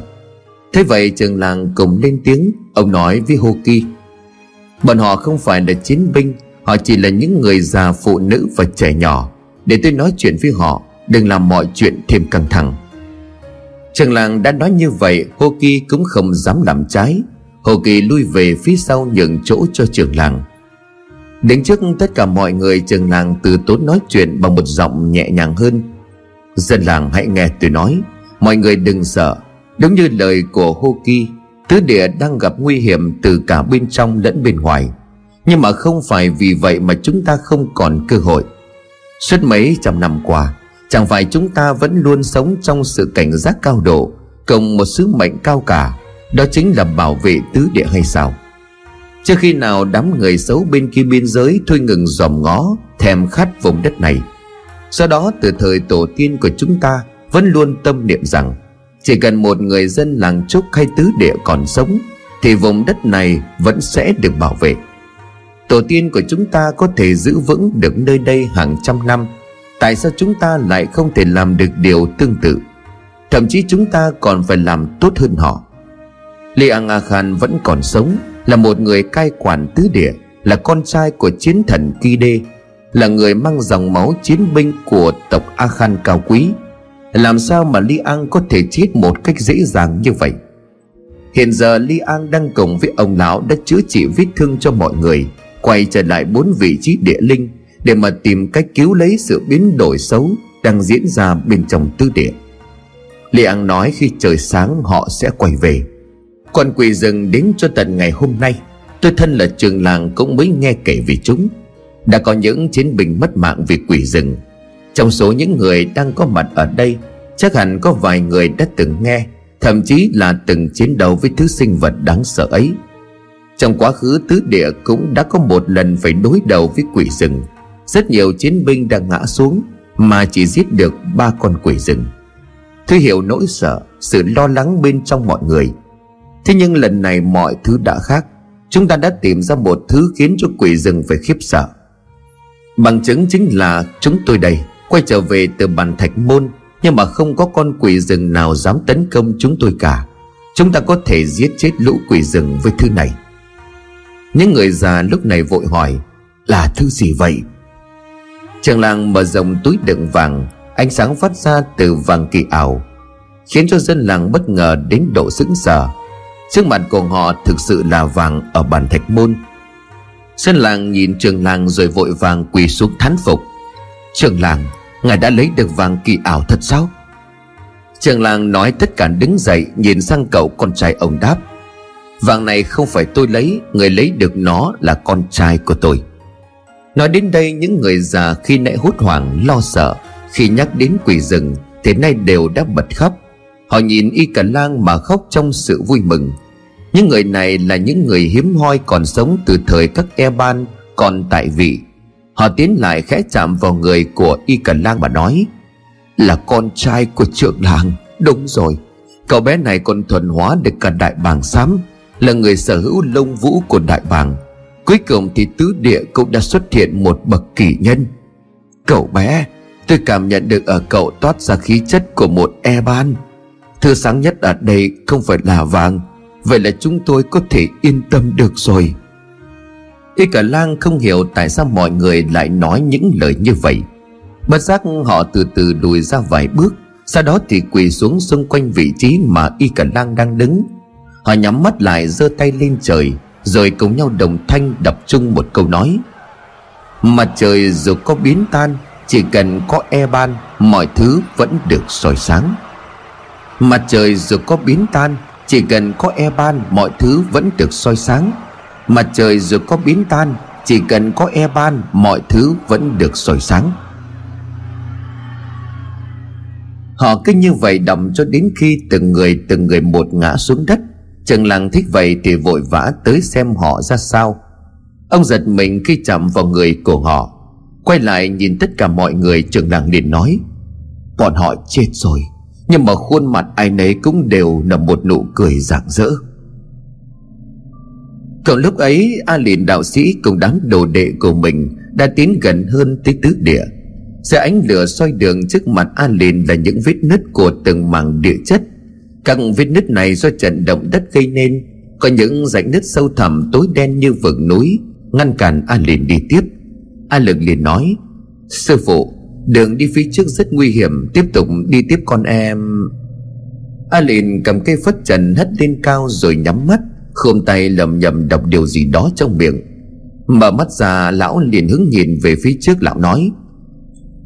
Speaker 1: Thế vậy trường làng cùng lên tiếng, Ông nói với Hô Kỳ Bọn họ không phải là chiến binh, Họ chỉ là những người già phụ nữ và trẻ nhỏ. Để tôi nói chuyện với họ, Đừng làm mọi chuyện thêm căng thẳng. Trường làng đã nói như vậy Hô Kỳ cũng không dám làm trái. Hoki Kỳ lui về phía sau nhường chỗ cho trường làng. Đến trước tất cả mọi người, trường làng từ tốn nói chuyện bằng một giọng nhẹ nhàng hơn. Dân làng hãy nghe tôi nói. Mọi người đừng sợ. Đúng như lời của Hô Kỳ Tứ địa đang gặp nguy hiểm từ cả bên trong lẫn bên ngoài. Nhưng mà không phải vì vậy mà chúng ta không còn cơ hội. Suốt mấy trăm năm qua, Chẳng phải chúng ta vẫn luôn sống trong sự cảnh giác cao độ Cùng một sứ mệnh cao cả, Đó chính là bảo vệ tứ địa hay sao? Trước khi nào đám người xấu bên kia biên giới Thôi ngừng dòm ngó, Thèm khát vùng đất này Do đó, từ thời tổ tiên của chúng ta, Vẫn luôn tâm niệm rằng, Chỉ cần một người dân làng trúc hay tứ địa còn sống, Thì vùng đất này vẫn sẽ được bảo vệ. Tổ tiên của chúng ta có thể giữ vững được nơi đây hàng trăm năm. Tại sao chúng ta lại không thể làm được điều tương tự? Thậm chí chúng ta còn phải làm tốt hơn họ. Li Ang A Khan vẫn còn sống, Là một người cai quản tứ địa, Là con trai của chiến thần kỳ Đê là người mang dòng máu chiến binh của tộc A Khan cao quý. Làm sao mà Li An có thể chết một cách dễ dàng như vậy? Hiện giờ Li An đang cùng với ông lão đã chữa trị vết thương cho mọi người, Quay trở lại bốn vị trí địa linh để mà tìm cách cứu lấy sự biến đổi xấu đang diễn ra bên trong tư địa. Li An nói khi trời sáng họ sẽ quay về. Còn quỷ rừng đến cho tận ngày hôm nay. Tôi thân là trường làng cũng mới nghe kể về chúng. Đã có những chiến binh mất mạng vì quỷ rừng. Trong số những người đang có mặt ở đây, Chắc hẳn có vài người đã từng nghe, Thậm chí là từng chiến đấu với thứ sinh vật đáng sợ ấy. Trong quá khứ, tứ địa cũng đã có một lần phải đối đầu với quỷ rừng. Rất nhiều chiến binh đã ngã xuống, Mà chỉ giết được ba con quỷ rừng. Thứ hiểu nỗi sợ, Sự lo lắng bên trong mọi người. Thế nhưng lần này mọi thứ đã khác. Chúng ta đã tìm ra một thứ khiến cho quỷ rừng phải khiếp sợ. Bằng chứng chính là chúng tôi đây. Quay trở về từ bàn thạch môn, Nhưng mà không có con quỷ rừng nào dám tấn công chúng tôi cả. Chúng ta có thể giết chết lũ quỷ rừng với thứ này. Những người già lúc này vội hỏi, Là thứ gì vậy? Trường làng mở rộng túi đựng vàng, Ánh sáng phát ra từ vàng kỳ ảo, Khiến cho dân làng bất ngờ đến độ sững sờ. Trước mặt của họ thực sự là vàng ở bàn thạch môn. Dân làng nhìn trường làng rồi vội vàng quỳ xuống thán phục. Trường làng, Ngài đã lấy được vàng kỳ ảo thật sao? Trường làng nói tất cả đứng dậy, Nhìn sang cậu con trai ông đáp. Vàng này không phải tôi lấy, Người lấy được nó là con trai của tôi. Nói đến đây, những người già khi nãy hốt hoảng, lo sợ, Khi nhắc đến quỷ rừng, Thì nay đều đã bật khóc. Họ nhìn y cả lang mà khóc trong sự vui mừng. Những người này là những người hiếm hoi còn sống từ thời các e ban còn tại vị. Họ tiến lại khẽ chạm vào người của y cần lang và nói, Là con trai của trưởng làng. Đúng rồi. Cậu bé này còn thuần hóa được cả đại bàng xám, Là người sở hữu lông vũ của đại bàng. Cuối cùng thì tứ địa cũng đã xuất hiện một bậc kỷ nhân. Cậu bé, Tôi cảm nhận được ở cậu toát ra khí chất của một e ban Thứ sáng nhất ở đây không phải là vàng Vậy là chúng tôi có thể yên tâm được rồi. Y cả lang không hiểu tại sao mọi người lại nói những lời như vậy. Bất giác họ từ từ lùi ra vài bước, Sau đó thì quỳ xuống xung quanh vị trí mà Y cả lang đang đứng. Họ nhắm mắt lại, giơ tay lên trời, Rồi cùng nhau đồng thanh đập chung một câu nói. Mặt trời dù có biến tan, Chỉ cần có e ban, Mọi thứ vẫn được soi sáng. Mặt trời dù có biến tan chỉ cần có e ban, Mọi thứ vẫn được soi sáng. Mặt trời dù có biến tan, Chỉ cần có e ban, Mọi thứ vẫn được soi sáng. Họ cứ như vậy đọng cho đến khi từng người từng người một ngã xuống đất. Trần làng thích vậy thì vội vã tới xem họ ra sao. Ông giật mình khi chạm vào người của họ. Quay lại nhìn tất cả mọi người trường làng liền nói, Bọn họ chết rồi. Nhưng mà khuôn mặt ai nấy cũng đều là một nụ cười rạng rỡ. Cậu lúc ấy, A Lìn đạo sĩ cùng đám đồ đệ của mình Đã tiến gần hơn tới tứ địa. Xe ánh lửa soi đường trước mặt A Lìn là những vết nứt của từng mảng địa chất. Các vết nứt này do trận động đất gây nên, Có những rãnh nứt sâu thẳm tối đen như vực núi, Ngăn cản A Lìn đi tiếp. A lực liền nói, Sư phụ Đường đi phía trước rất nguy hiểm, Tiếp tục đi tiếp con em. A cầm cây phất trần hất lên cao rồi nhắm mắt Khom tay lầm nhầm đọc điều gì đó trong miệng. Mở mắt ra, lão liền hướng nhìn về phía trước, lão nói,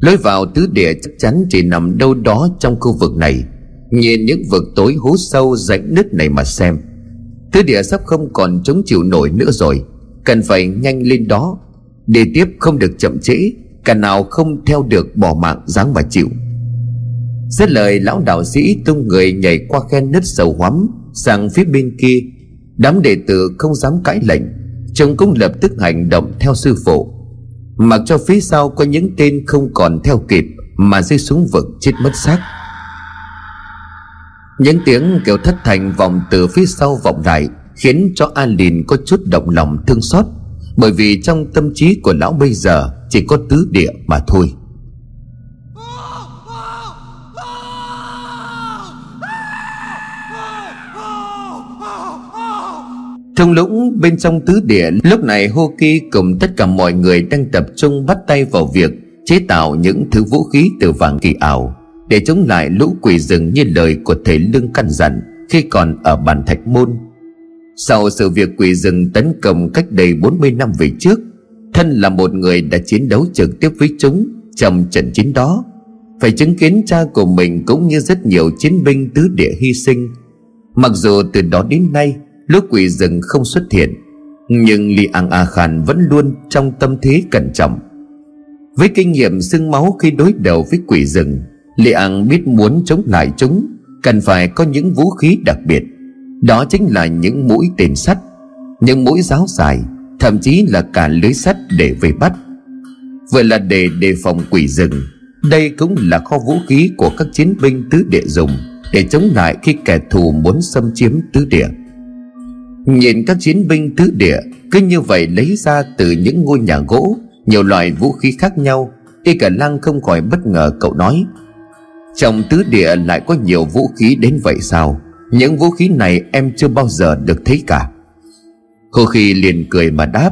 Speaker 1: Lối vào tứ địa chắc chắn chỉ nằm đâu đó trong khu vực này. Nhìn những vực tối hố sâu rãnh nứt này mà xem. Tứ địa sắp không còn chống chịu nổi nữa rồi. Cần phải nhanh lên đó. Đi tiếp không được chậm trễ. Cả nào không theo được bỏ mạng dáng mà chịu. Dứt lời lão đạo sĩ tung người nhảy qua khe nứt sầu hoắm Sang phía bên kia. Đám đệ tử không dám cãi lệnh Chúng cũng lập tức hành động theo sư phụ. Mặc cho phía sau có những tên không còn theo kịp Mà rơi xuống vực chết mất xác. Những tiếng kêu thất thành vọng từ phía sau vọng lại Khiến cho An Lìn có chút động lòng thương xót. Bởi vì trong tâm trí của lão bây giờ Chỉ có tứ địa mà thôi Thung lũng bên trong tứ địa, lúc này Hô Kỳ cùng tất cả mọi người đang tập trung bắt tay vào việc chế tạo những thứ vũ khí từ vàng kỳ ảo để chống lại lũ quỷ rừng như lời của thầy lương căn dặn khi còn ở bản thạch môn. Sau sự việc quỷ rừng tấn công cách đây 40 năm về trước, thân là một người đã chiến đấu trực tiếp với chúng trong trận chiến đó. Phải chứng kiến cha của mình cũng như rất nhiều chiến binh tứ địa hy sinh. Mặc dù từ đó đến nay lúc quỷ rừng không xuất hiện nhưng li ang a khan vẫn luôn trong tâm thế cẩn trọng với kinh nghiệm sưng máu khi đối đầu với quỷ rừng li ang biết muốn chống lại chúng cần phải có những vũ khí đặc biệt đó chính là những mũi tên sắt, những mũi giáo dài thậm chí là cả lưới sắt để vây bắt. Vừa là để đề phòng quỷ rừng, đây cũng là kho vũ khí của các chiến binh tứ địa dùng để chống lại khi kẻ thù muốn xâm chiếm tứ địa. Nhìn các chiến binh tứ địa Cứ như vậy lấy ra từ những ngôi nhà gỗ, Nhiều loại vũ khí khác nhau, Y cả lăng không khỏi bất ngờ, cậu nói, Trong tứ địa lại có nhiều vũ khí đến vậy sao? Những vũ khí này em chưa bao giờ được thấy cả. Khô Khi liền cười mà đáp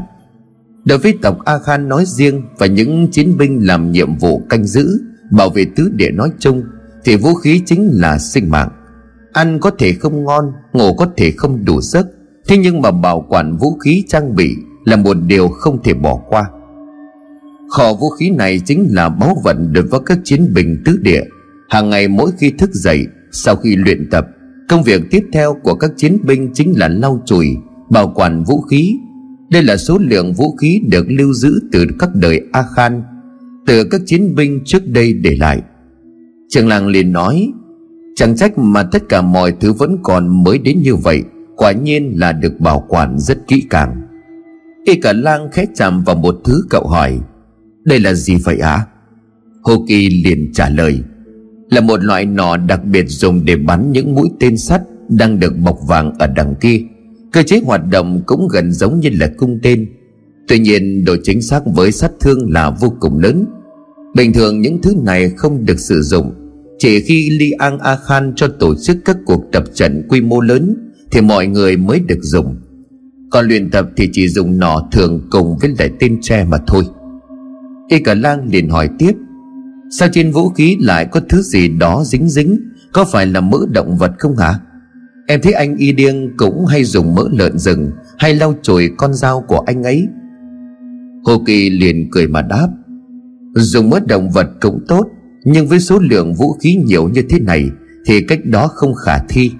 Speaker 1: Đối với tộc A Khan nói riêng Và những chiến binh làm nhiệm vụ canh giữ, Bảo vệ tứ địa nói chung, Thì vũ khí chính là sinh mạng. Ăn có thể không ngon, Ngủ có thể không đủ giấc Thế nhưng mà bảo quản vũ khí trang bị Là một điều không thể bỏ qua. Kho vũ khí này chính là báu vận đối với các chiến binh tứ địa. Hàng ngày mỗi khi thức dậy, sau khi luyện tập công việc tiếp theo của các chiến binh chính là lau chùi, bảo quản vũ khí. Đây là số lượng vũ khí được lưu giữ từ các đời a khan từ các chiến binh trước đây để lại. Trường làng liền nói, chẳng trách mà tất cả mọi thứ vẫn còn mới đến như vậy, quả nhiên là được bảo quản rất kỹ càng. Y cả lang khẽ chạm vào một thứ cậu hỏi, đây là gì vậy ạ? À? hô kỳ liền trả lời là một loại nỏ đặc biệt dùng để bắn những mũi tên sắt đang được bọc vàng ở đằng kia. Cơ chế hoạt động cũng gần giống như là cung tên. Tuy nhiên, độ chính xác với sát thương là vô cùng lớn. Bình thường những thứ này không được sử dụng. Chỉ khi li an a khan cho tổ chức các cuộc tập trận quy mô lớn thì mọi người mới được dùng. Còn luyện tập thì chỉ dùng nỏ thường cùng với lại tên tre mà thôi. Y cả lang liền hỏi tiếp sao trên vũ khí lại có thứ gì đó dính dính? Có phải là mỡ động vật không hả? Em thấy anh y điêng cũng hay dùng mỡ lợn rừng, hay lau chùi con dao của anh ấy. Hồ kỳ liền cười mà đáp, dùng mỡ động vật cũng tốt, nhưng với số lượng vũ khí nhiều như thế này thì cách đó không khả thi.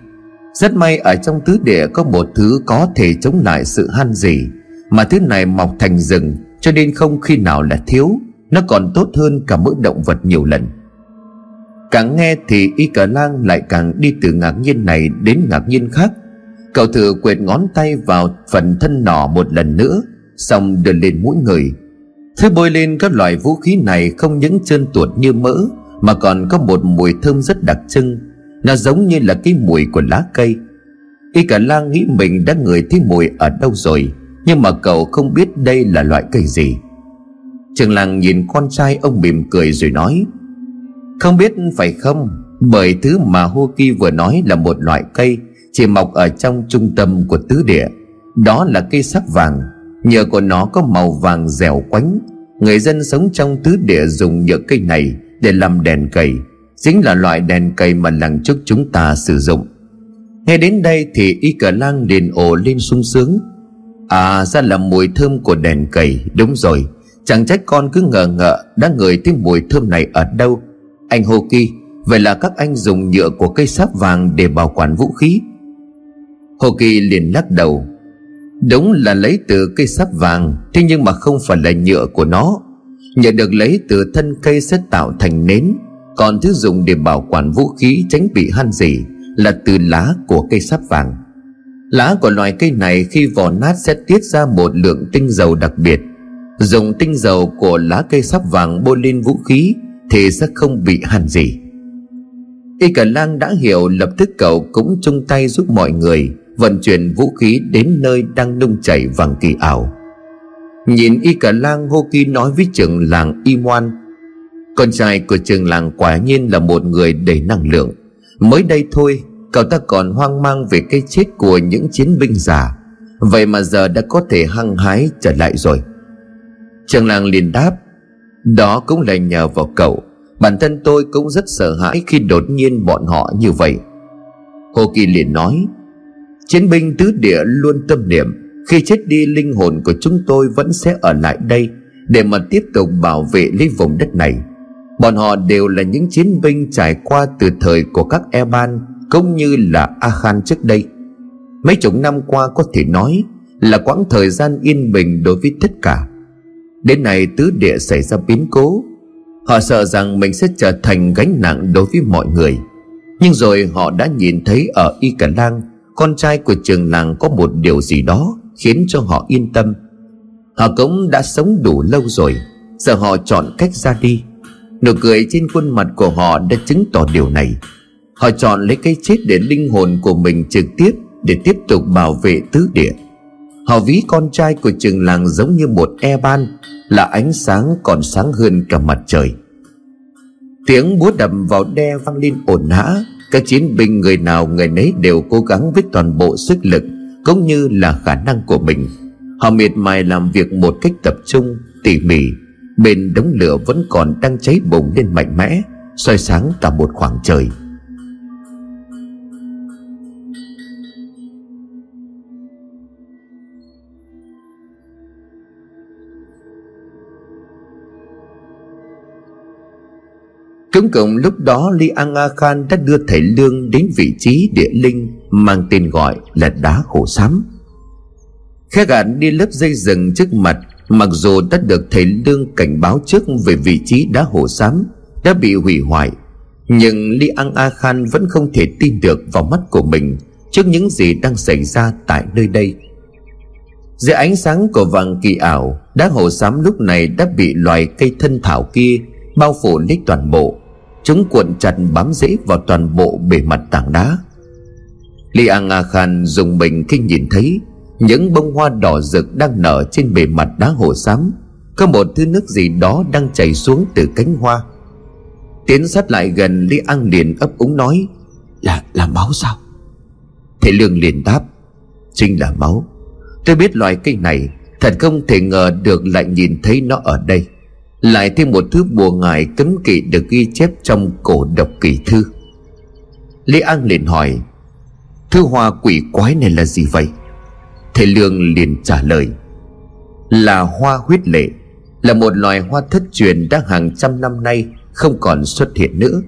Speaker 1: Rất may ở trong tứ địa có một thứ có thể chống lại sự han dỉ, Mà thứ này mọc thành rừng, Cho nên không khi nào là thiếu. Nó còn tốt hơn cả mỗi động vật nhiều lần. Càng nghe thì y Cả lang lại càng đi từ ngạc nhiên này đến ngạc nhiên khác. Cậu thử quệt ngón tay vào phần thân nỏ một lần nữa, Xong đưa lên mũi người. Thứ bôi lên các loại vũ khí này không những trơn tuột như mỡ, Mà còn có một mùi thơm rất đặc trưng. Nó giống như là cái mùi của lá cây. Y cả lang nghĩ mình đã ngửi thấy mùi ở đâu rồi, Nhưng mà cậu không biết đây là loại cây gì. Trường làng nhìn con trai ông mỉm cười rồi nói, Không biết phải không? Bởi thứ mà Hô Kỳ vừa nói là một loại cây Chỉ mọc ở trong trung tâm của tứ địa. Đó là cây sắc vàng. Nhờ của nó có màu vàng dẻo quánh. Người dân sống trong tứ địa dùng nhựa cây này Để làm đèn cầy. Chính là loại đèn cầy mà làng trước chúng ta sử dụng. Nghe đến đây thì y cờ lang liền ồ lên sung sướng. À ra là mùi thơm của đèn cầy, đúng rồi chẳng trách con cứ ngờ ngợ đã ngửi thấy mùi thơm này ở đâu. Anh hô kỳ vậy là các anh dùng nhựa của cây sáp vàng để bảo quản vũ khí. Hồ kỳ liền lắc đầu. Đúng là lấy từ cây sáp vàng, thế nhưng mà không phải là nhựa của nó. Nhựa được lấy từ thân cây sẽ tạo thành nến. Còn thứ dùng để bảo quản vũ khí tránh bị han gì là từ lá của cây sáp vàng. Lá của loài cây này khi vỏ nát sẽ tiết ra một lượng tinh dầu đặc biệt dùng tinh dầu của lá cây sáp vàng bôi lên vũ khí thì sẽ không bị hàn gì. Y cả lang đã hiểu lập tức cậu cũng chung tay giúp mọi người vận chuyển vũ khí đến nơi đang nung chảy vàng kỳ ảo. Nhìn y cả lang hô kỳ nói với trưởng làng y moan, con trai của trường làng quả nhiên là một người đầy năng lượng. Mới đây thôi, Cậu ta còn hoang mang về cái chết của những chiến binh già. Vậy mà giờ đã có thể hăng hái trở lại rồi. Trường làng liền đáp, Đó cũng là nhờ vào cậu. Bản thân tôi cũng rất sợ hãi khi đột nhiên bọn họ như vậy. Hồ Kỳ liền nói, Chiến binh tứ địa luôn tâm niệm, Khi chết đi linh hồn của chúng tôi vẫn sẽ ở lại đây Để mà tiếp tục bảo vệ lấy vùng đất này. Bọn họ đều là những chiến binh trải qua từ thời của các Eban Cũng như là A Khan trước đây. Mấy chục năm qua có thể nói Là quãng thời gian yên bình đối với tất cả. Đến nay tứ địa xảy ra biến cố. Họ sợ rằng mình sẽ trở thành gánh nặng đối với mọi người. Nhưng rồi họ đã nhìn thấy ở Y Cả Lang Con trai của trường làng có một điều gì đó Khiến cho họ yên tâm. Họ cũng đã sống đủ lâu rồi. Giờ họ chọn cách ra đi. Nụ cười trên khuôn mặt của họ đã chứng tỏ điều này. Họ chọn lấy cái chết để linh hồn của mình trực tiếp Để tiếp tục bảo vệ tứ địa. Họ ví con trai của trường làng giống như một e ban Là ánh sáng còn sáng hơn cả mặt trời. Tiếng búa đập vào đe vang lên ồn hã Các chiến binh người nào người nấy đều cố gắng với toàn bộ sức lực Cũng như là khả năng của mình. Họ miệt mài làm việc một cách tập trung, tỉ mỉ. Bên đống lửa vẫn còn đang cháy bùng lên mạnh mẽ soi sáng cả một khoảng trời. Cũng cùng lúc đó Li An A Khan đã đưa thầy Lương đến vị trí địa linh Mang tên gọi là đá khổ sám. Khẽ gạn đi lớp dây rừng trước mặt, Mặc dù đã được thầy Lương cảnh báo trước về vị trí đá hổ xám Đã bị hủy hoại, Nhưng Li An A Khan vẫn không thể tin được vào mắt của mình Trước những gì đang xảy ra tại nơi đây. Dưới ánh sáng của vàng kỳ ảo, Đá hồ xám lúc này đã bị loài cây thân thảo kia Bao phủ lấy toàn bộ. Chúng cuộn chặt bám rễ vào toàn bộ bề mặt tảng đá. Li An A Khan dùng mình khi nhìn thấy Những bông hoa đỏ rực đang nở trên bề mặt đá hồ xám. Có một thứ nước gì đó đang chảy xuống từ cánh hoa. Tiến sát lại gần Li An liền ấp úng nói, Là là máu sao? Thầy Lương liền đáp, Chính là máu. Tôi biết loài cây này Thật không thể ngờ được lại nhìn thấy nó ở đây. Lại thêm một thứ bùa ngải cấm kỵ được ghi chép trong cổ độc kỳ thư. Lý An liền hỏi Thứ hoa quỷ quái này là gì vậy? Thầy Lương liền trả lời, Là hoa huyết lệ, Là một loài hoa thất truyền đã hàng trăm năm nay Không còn xuất hiện nữa.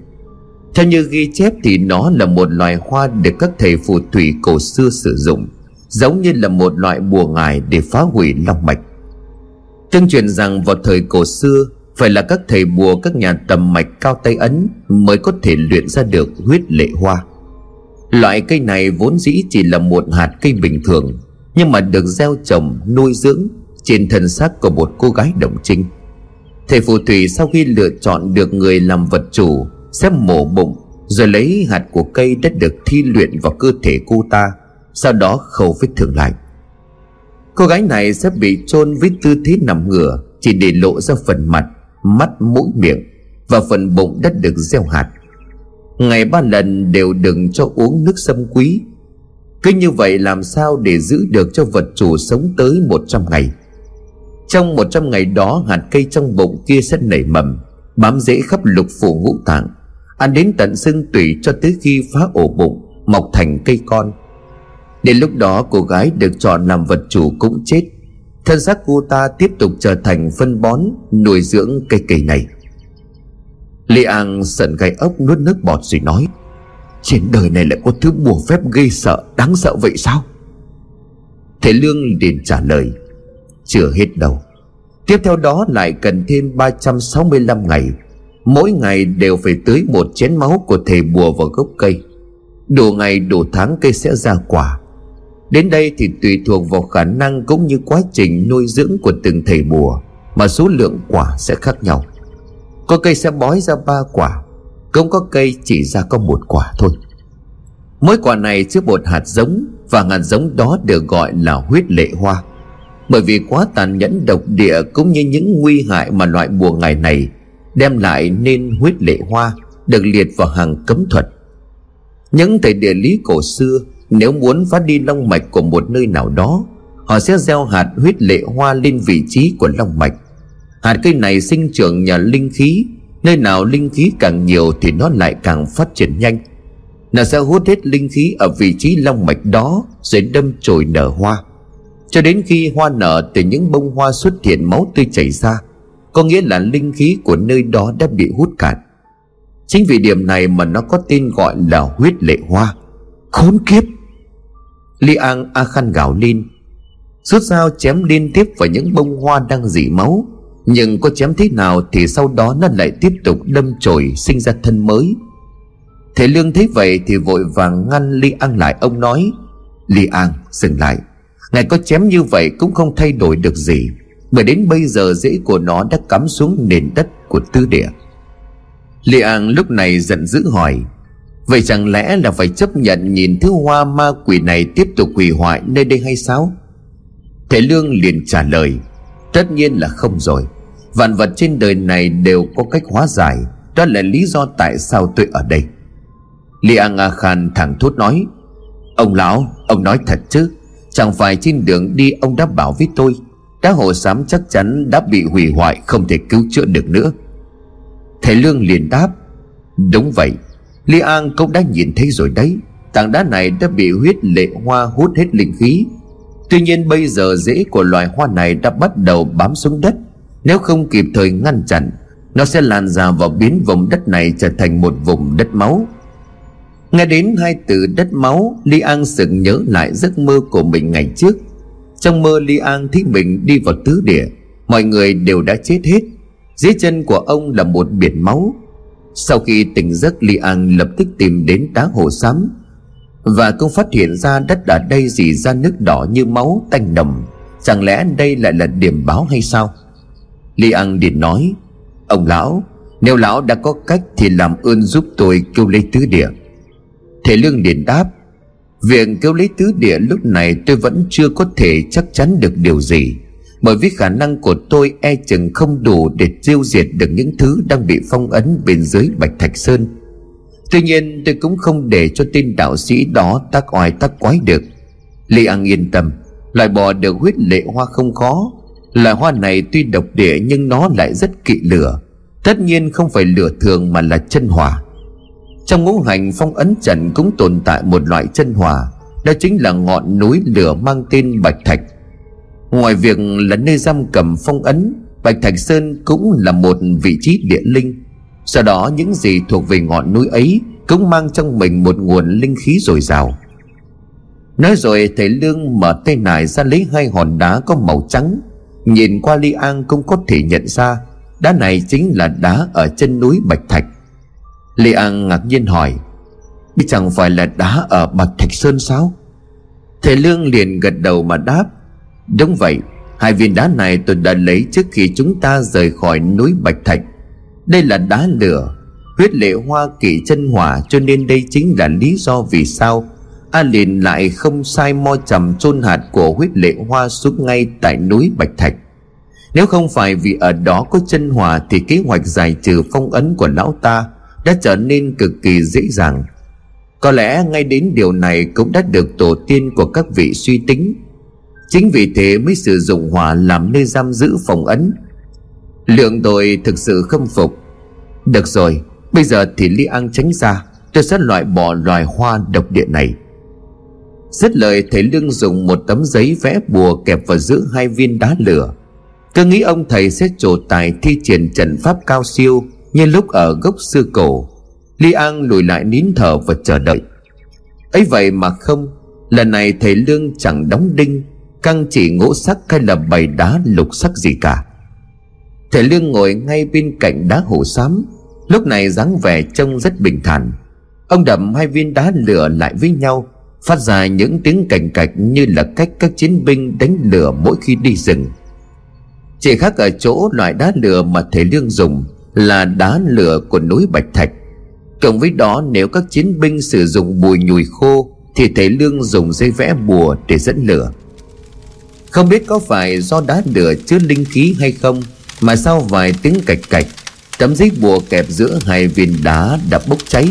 Speaker 1: Theo như ghi chép thì nó là một loài hoa được các thầy phù thủy cổ xưa sử dụng, Giống như là một loại bùa ngải để phá hủy long mạch. Tương truyền rằng vào thời cổ xưa, Phải là các thầy bùa các nhà tầm mạch cao tay ấn Mới có thể luyện ra được huyết lệ hoa. Loại cây này vốn dĩ chỉ là một hạt cây bình thường, Nhưng mà được gieo trồng, nuôi dưỡng Trên thân xác của một cô gái đồng trinh. Thầy phù thủy sau khi lựa chọn được người làm vật chủ, Sẽ mổ bụng, Rồi lấy hạt của cây đã được thi luyện vào cơ thể cô ta, sau đó khâu vết thương lành Cô gái này sẽ bị chôn với tư thế nằm ngửa, Chỉ để lộ ra phần mặt, Mắt, mũi, miệng Và phần bụng đất được gieo hạt. Ngày ba lần đều đừng cho uống nước sâm quý. Cứ như vậy làm sao để giữ được cho vật chủ sống tới 100 ngày? Trong 100 ngày đó, hạt cây trong bụng kia sẽ nảy mầm, Bám rễ khắp lục phủ ngũ tạng, Ăn đến tận xương tủy cho tới khi phá ổ bụng, Mọc thành cây con. Đến lúc đó cô gái được chọn làm vật chủ cũng chết. Thân xác cô ta tiếp tục trở thành phân bón Nuôi dưỡng cây cây này. Li An sần gai ốc nuốt nước bọt rồi nói, Trên đời này lại có thứ bùa phép gây sợ, Đáng sợ vậy sao? Thầy Lương liền trả lời, Chưa hết đâu. Tiếp theo đó lại cần thêm 365 ngày. Mỗi ngày đều phải tưới một chén máu của thầy bùa vào gốc cây. Đủ ngày, đủ tháng cây sẽ ra quả. Đến đây thì tùy thuộc vào khả năng cũng như quá trình nuôi dưỡng của từng thầy bùa, Mà số lượng quả sẽ khác nhau. Có cây sẽ bói ra ba quả, Cũng có cây chỉ ra có một quả thôi. Mỗi quả này chứa một hạt giống, Và hạt giống đó được gọi là huyết lệ hoa. Bởi vì quá tàn nhẫn độc địa Cũng như những nguy hại mà loại bùa ngày này Đem lại nên huyết lệ hoa Được liệt vào hàng cấm thuật. Những thầy địa lý cổ xưa nếu muốn phát đi long mạch của một nơi nào đó, Họ sẽ gieo hạt huyết lệ hoa lên vị trí của long mạch. Hạt cây này sinh trưởng nhờ linh khí, Nơi nào linh khí càng nhiều thì nó lại càng phát triển nhanh. Nó sẽ hút hết linh khí ở vị trí long mạch đó Rồi đâm chồi nở hoa. Cho đến khi hoa nở từ những bông hoa xuất hiện máu tươi chảy ra, Có nghĩa là linh khí của nơi đó đã bị hút cạn. Chính vì điểm này mà nó có tên gọi là huyết lệ hoa. Khốn kiếp! Li An A Khan gào lên. Rút dao chém liên tiếp vào những bông hoa đang dỉ máu. Nhưng có chém thế nào thì sau đó nó lại tiếp tục đâm chồi sinh ra thân mới. Thầy Lương thấy vậy thì vội vàng ngăn Li An lại. Ông nói, Li An dừng lại. Ngài có chém như vậy cũng không thay đổi được gì, Bởi đến bây giờ rễ của nó đã cắm xuống nền đất của tư địa. Li An lúc này giận dữ hỏi Vậy chẳng lẽ là phải chấp nhận nhìn thứ hoa ma quỷ này tiếp tục hủy hoại nơi đây hay sao? Thầy Lương liền trả lời Tất nhiên là không rồi. Vạn vật trên đời này đều có cách hóa giải. Đó là lý do tại sao tôi ở đây. Li An A Khan thẳng thốt nói Ông lão, ông nói thật chứ. Chẳng phải trên đường đi ông đã bảo với tôi Đá hồ xám chắc chắn đã bị hủy hoại Không thể cứu chữa được nữa. Thầy Lương liền đáp Đúng vậy. Li An cũng đã nhìn thấy rồi đấy. Tảng đá này đã bị huyết lệ hoa hút hết linh khí. Tuy nhiên bây giờ rễ của loài hoa này đã bắt đầu bám xuống đất. Nếu không kịp thời ngăn chặn, Nó sẽ lan ra và biến vùng đất này trở thành một vùng đất máu. Nghe đến hai từ đất máu, Li An sực nhớ lại giấc mơ của mình ngày trước. Trong mơ Li An thấy mình đi vào tứ địa, Mọi người đều đã chết hết. Dưới chân của ông là một biển máu. Sau khi tỉnh giấc Li An lập tức tìm đến đá hồ xám. Và cũng phát hiện ra đất ở đây dì ra nước đỏ như máu, tanh nồng. Chẳng lẽ đây lại là điểm báo hay sao? Li An liền nói, Ông lão, Nếu lão đã có cách thì làm ơn giúp tôi kêu lấy tứ địa. Thể lương liền đáp, Việc kêu lấy tứ địa lúc này tôi vẫn chưa có thể chắc chắn được điều gì. Bởi vì khả năng của tôi e chừng không đủ để tiêu diệt được những thứ đang bị phong ấn bên dưới Bạch Thạch Sơn. Tuy nhiên, tôi cũng không để cho tên đạo sĩ đó tác oai tác quái được. Lê An yên tâm, Loại bỏ được huyết lệ hoa không khó. Loại hoa này tuy độc địa nhưng nó lại rất kỵ lửa. Tất nhiên không phải lửa thường mà là chân hỏa. Trong ngũ hành phong ấn trần cũng tồn tại một loại chân hỏa, Đó chính là ngọn núi lửa mang tên Bạch Thạch. Ngoài việc là nơi giam cầm phong ấn, Bạch Thạch Sơn cũng là một vị trí địa linh. Do đó, những gì thuộc về ngọn núi ấy Cũng mang trong mình một nguồn linh khí dồi dào. Nói rồi, thầy Lương mở tay nải ra lấy hai hòn đá có màu trắng. Nhìn qua ly An cũng có thể nhận ra, Đá này chính là đá ở chân núi Bạch Thạch. Ly An ngạc nhiên hỏi, Biết chẳng phải là đá ở Bạch Thạch Sơn sao? Thầy Lương liền gật đầu mà đáp Đúng vậy, Hai viên đá này tôi đã lấy trước khi chúng ta rời khỏi núi Bạch Thạch. Đây là đá lửa, Huyết lệ hoa kỳ chân hỏa, Cho nên đây chính là lý do vì sao A liền lại không sai mo trầm chôn hạt của huyết lệ hoa xuống ngay tại núi Bạch Thạch. Nếu không phải vì ở đó có chân hòa Thì kế hoạch giải trừ phong ấn của lão ta Đã trở nên cực kỳ dễ dàng. Có lẽ ngay đến điều này cũng đã được tổ tiên của các vị suy tính. Chính vì thế mới sử dụng hỏa làm nơi giam giữ phòng ấn. Lượng tôi thực sự khâm phục. Được rồi, Bây giờ thì Lý An tránh ra, Tôi sẽ loại bỏ loài hoa độc địa này. Dứt lời, thầy Lương dùng một tấm giấy vẽ bùa kẹp vào giữa hai viên đá lửa. Cứ nghĩ ông thầy sẽ trổ tài thi triển trận pháp cao siêu Như lúc ở gốc xưa cổ. Lý An lùi lại nín thở và chờ đợi. Ấy vậy mà không, Lần này thầy Lương chẳng đóng đinh. Căng chỉ ngũ sắc hay là bày đá lục sắc gì cả. Thầy Lương ngồi ngay bên cạnh đá hồ xám, Lúc này dáng vẻ trông rất bình thản. Ông đập hai viên đá lửa lại với nhau, phát ra những tiếng cành cạch như là cách các chiến binh đánh lửa mỗi khi đi rừng. Chỉ khác ở chỗ loại đá lửa mà thầy lương dùng là đá lửa của núi bạch thạch. Cộng với đó, nếu các chiến binh sử dụng bùi nhùi khô thì thầy lương dùng dây vẽ bùa để dẫn lửa không biết có phải do đá lửa chứa linh khí hay không, mà sau vài tiếng cạch cạch, tấm giấy bùa kẹp giữa hai viên đá đã bốc cháy.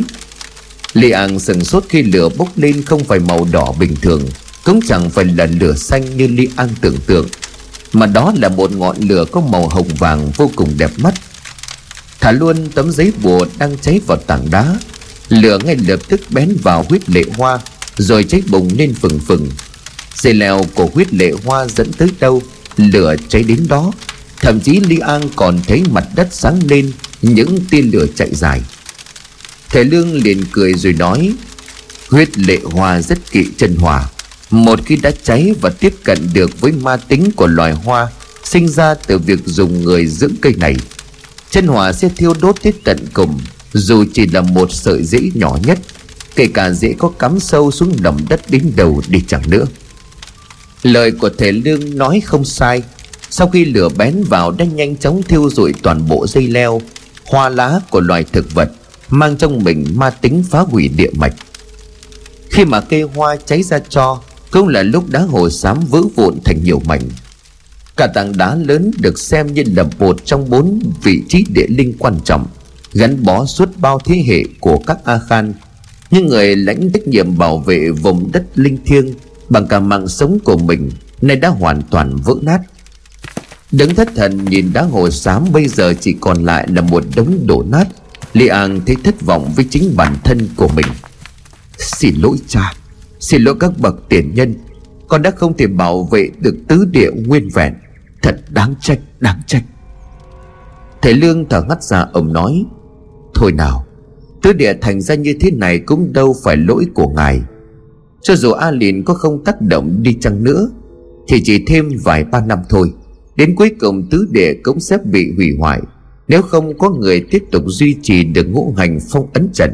Speaker 1: Li An sừng sốt khi lửa bốc lên không phải màu đỏ bình thường, Cũng chẳng phải là lửa xanh như Li An tưởng tượng, Mà đó là một ngọn lửa có màu hồng vàng vô cùng đẹp mắt. Thả luôn tấm giấy bùa đang cháy vào tảng đá, Lửa ngay lập tức bén vào huyết lệ hoa, Rồi cháy bùng lên phừng phừng. Dây leo của huyết lệ hoa dẫn tới đâu, Lửa cháy đến đó. Thậm chí Li An còn thấy mặt đất sáng lên, Những tia lửa chạy dài. Thầy Lương liền cười rồi nói, Huyết lệ hoa rất kỵ chân hỏa Một khi đã cháy và tiếp cận được với ma tính của loài hoa, Sinh ra từ việc dùng người dưỡng cây này Chân hỏa sẽ thiêu đốt tới tận cùng, Dù chỉ là một sợi rễ nhỏ nhất, Kể cả rễ có cắm sâu xuống lòng đất đến đầu đi chẳng nữa. Lời của thầy Lương nói không sai. Sau khi lửa bén vào đã nhanh chóng thiêu rụi toàn bộ dây leo, Hoa lá của loài thực vật, mang trong mình ma tính phá hủy địa mạch. Khi mà cây hoa cháy ra cho, cũng là lúc đá hồ xám vỡ vụn thành nhiều mảnh. Cả tảng đá lớn được xem như là một trong bốn vị trí địa linh quan trọng, gắn bó suốt bao thế hệ của các a khan những người lãnh trách nhiệm bảo vệ vùng đất linh thiêng bằng cả mạng sống của mình, nay đã hoàn toàn vỡ nát. Đứng thất thần nhìn đá hồ xám bây giờ chỉ còn lại là một đống đổ nát. Li An thấy thất vọng với chính bản thân của mình. Xin lỗi cha, Xin lỗi các bậc tiền nhân. Con đã không thể bảo vệ được tứ địa nguyên vẹn. Thật đáng trách đáng trách. Thầy Lương thở ngắt ra, ông nói, Thôi nào, Tứ địa thành ra như thế này cũng đâu phải lỗi của ngài. Cho dù A Lìn có không tác động đi chăng nữa, Thì chỉ thêm vài ba năm thôi, Đến cuối cùng tứ địa cũng sẽ bị hủy hoại, Nếu không có người tiếp tục duy trì được ngũ hành phong ấn trận.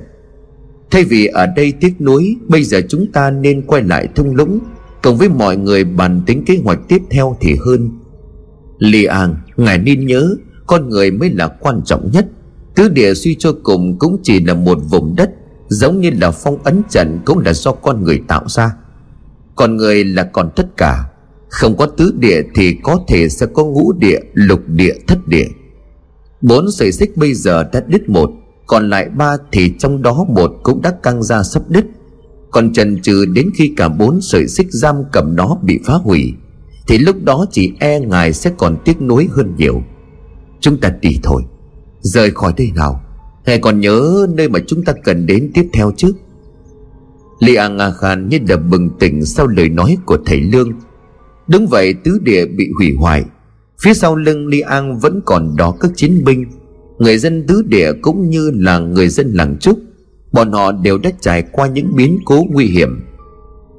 Speaker 1: Thay vì ở đây tiếc nuối, Bây giờ chúng ta nên quay lại thung lũng, Cùng với mọi người bàn tính kế hoạch tiếp theo thì hơn. Li An, Ngài nên nhớ, Con người mới là quan trọng nhất. Tứ địa suy cho cùng cũng chỉ là một vùng đất Giống như là phong ấn trận Cũng là do con người tạo ra. Con người là còn tất cả. Không có tứ địa thì có thể sẽ có ngũ địa, Lục địa, thất địa. Bốn sợi xích bây giờ đã đứt một, Còn lại ba thì trong đó một cũng đã căng ra sắp đứt. Còn trần trừ đến khi cả bốn sợi xích giam cầm nó bị phá hủy, Thì lúc đó chỉ e ngài sẽ còn tiếc nuối hơn nhiều. Chúng ta đi thôi. Rời khỏi đây nào. Ngài còn nhớ nơi mà chúng ta cần đến tiếp theo chứ? Li A Nga Khan như đập bừng tỉnh sau lời nói của thầy Lương. Đúng vậy, tứ địa bị hủy hoại. Phía sau lưng Li An vẫn còn đó các chiến binh. Người dân tứ địa cũng như là người dân làng Trúc, Bọn họ đều đã trải qua những biến cố nguy hiểm.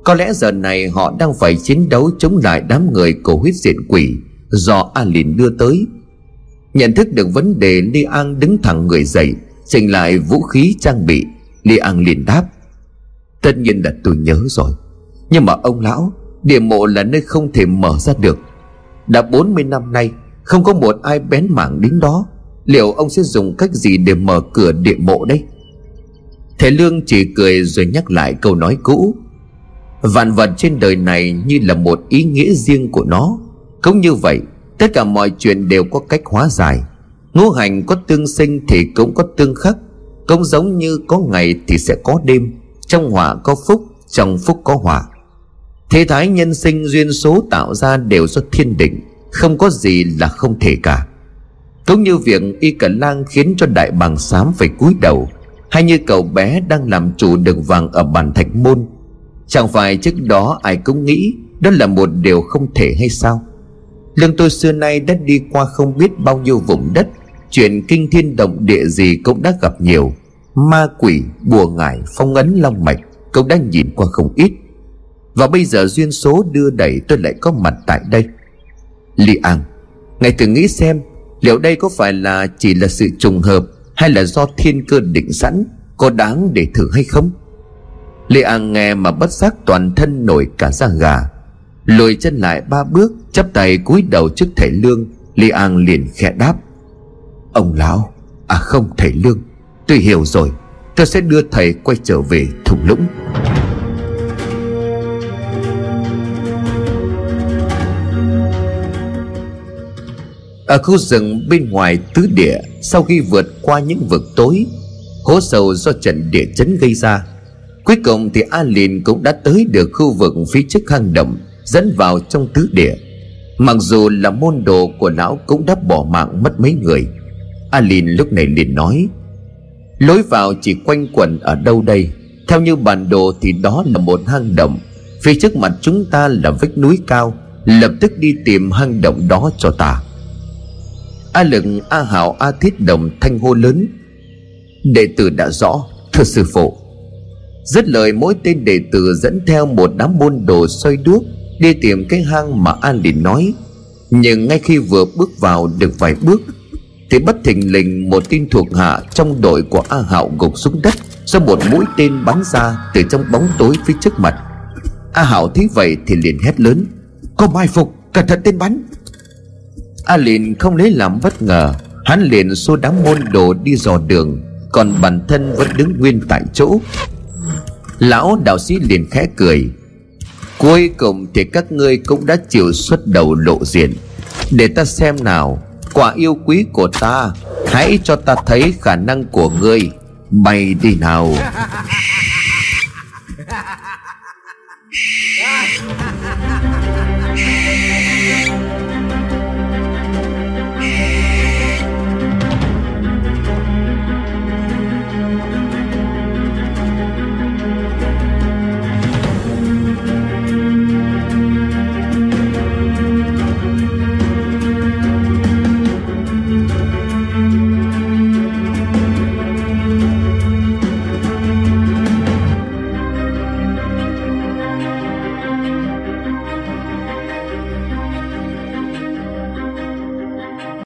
Speaker 1: Có lẽ giờ này họ đang phải chiến đấu chống lại đám người cổ huyết diện quỷ Do A Lìn đưa tới. Nhận thức được vấn đề, Li An đứng thẳng người dậy. Trình lại vũ khí trang bị, Li An liền đáp. Tất nhiên là tôi nhớ rồi, Nhưng mà ông lão, Địa mộ là nơi không thể mở ra được. Đã 40 năm nay, Không có một ai bén mảng đến đó. Liệu ông sẽ dùng cách gì để mở cửa địa mộ đây? Thầy Lương chỉ cười rồi nhắc lại câu nói cũ. Vạn vật trên đời này như là một ý nghĩa riêng của nó. Cũng như vậy, Tất cả mọi chuyện đều có cách hóa giải. Ngũ hành có tương sinh thì cũng có tương khắc. Cũng giống như có ngày thì sẽ có đêm. Trong họa có phúc, Trong phúc có họa. Thế thái nhân sinh duyên số tạo ra đều do thiên định. Không có gì là không thể cả. Cũng như việc Y cả Lang khiến cho đại bàng xám phải cúi đầu. Hay như cậu bé đang làm chủ đường vàng ở bàn thạch môn. Chẳng phải trước đó ai cũng nghĩ Đó là một điều không thể hay sao? Lương tôi xưa nay đã đi qua không biết bao nhiêu vùng đất. Chuyện kinh thiên động địa gì cũng đã gặp nhiều. Ma quỷ, bùa ngải, phong ấn long mạch Cũng đã nhìn qua không ít. Và bây giờ duyên số đưa đẩy tôi lại có mặt tại đây. Li An Ngài thử nghĩ xem Liệu đây có phải là chỉ là sự trùng hợp Hay là do thiên cơ định sẵn Có đáng để thử hay không? Li An nghe mà bất giác toàn thân nổi cả da gà. Lùi chân lại ba bước chắp tay cúi đầu trước thầy lương li an liền khẽ đáp ông lão à không thầy lương, tôi hiểu rồi. Tôi sẽ đưa thầy quay trở về thùng lũng. Ở khu rừng bên ngoài tứ địa, sau khi vượt qua những vực tối, hố sâu do trận địa chấn gây ra, cuối cùng thì a lìn cũng đã tới được khu vực phía trước hang động, dẫn vào trong tứ địa. Mặc dù là môn đồ của lão cũng đã bỏ mạng mất mấy người alin lúc này liền nói, lối vào chỉ quanh quẩn ở đâu đây? Theo như bản đồ thì đó là một hang động. Phía trước mặt chúng ta là vách núi cao. Lập tức đi tìm hang động đó cho ta. A lực, a hảo, a thiết đồng thanh hô lớn. Đệ tử đã rõ, thưa sư phụ. Dứt lời, mỗi tên đệ tử dẫn theo một đám môn đồ xoay đuốc Đi tìm cái hang mà An Lìn nói. Nhưng ngay khi vừa bước vào được vài bước thì bất thình lình một tin thuộc hạ trong đội của A Hạo gục xuống đất, Do một mũi tên bắn ra từ trong bóng tối phía trước mặt. A Hạo thấy vậy thì liền hét lớn, Có mai phục, cẩn thận tên bắn. A liền không lấy làm bất ngờ, Hắn liền xô đám môn đồ đi dò đường, Còn bản thân vẫn đứng nguyên tại chỗ. Lão đạo sĩ liền khẽ cười, Cuối cùng thì các ngươi cũng đã chịu xuất đầu lộ diện. Để ta xem nào Quả yêu quý của ta. Hãy cho ta thấy khả năng của ngươi. Bay đi nào.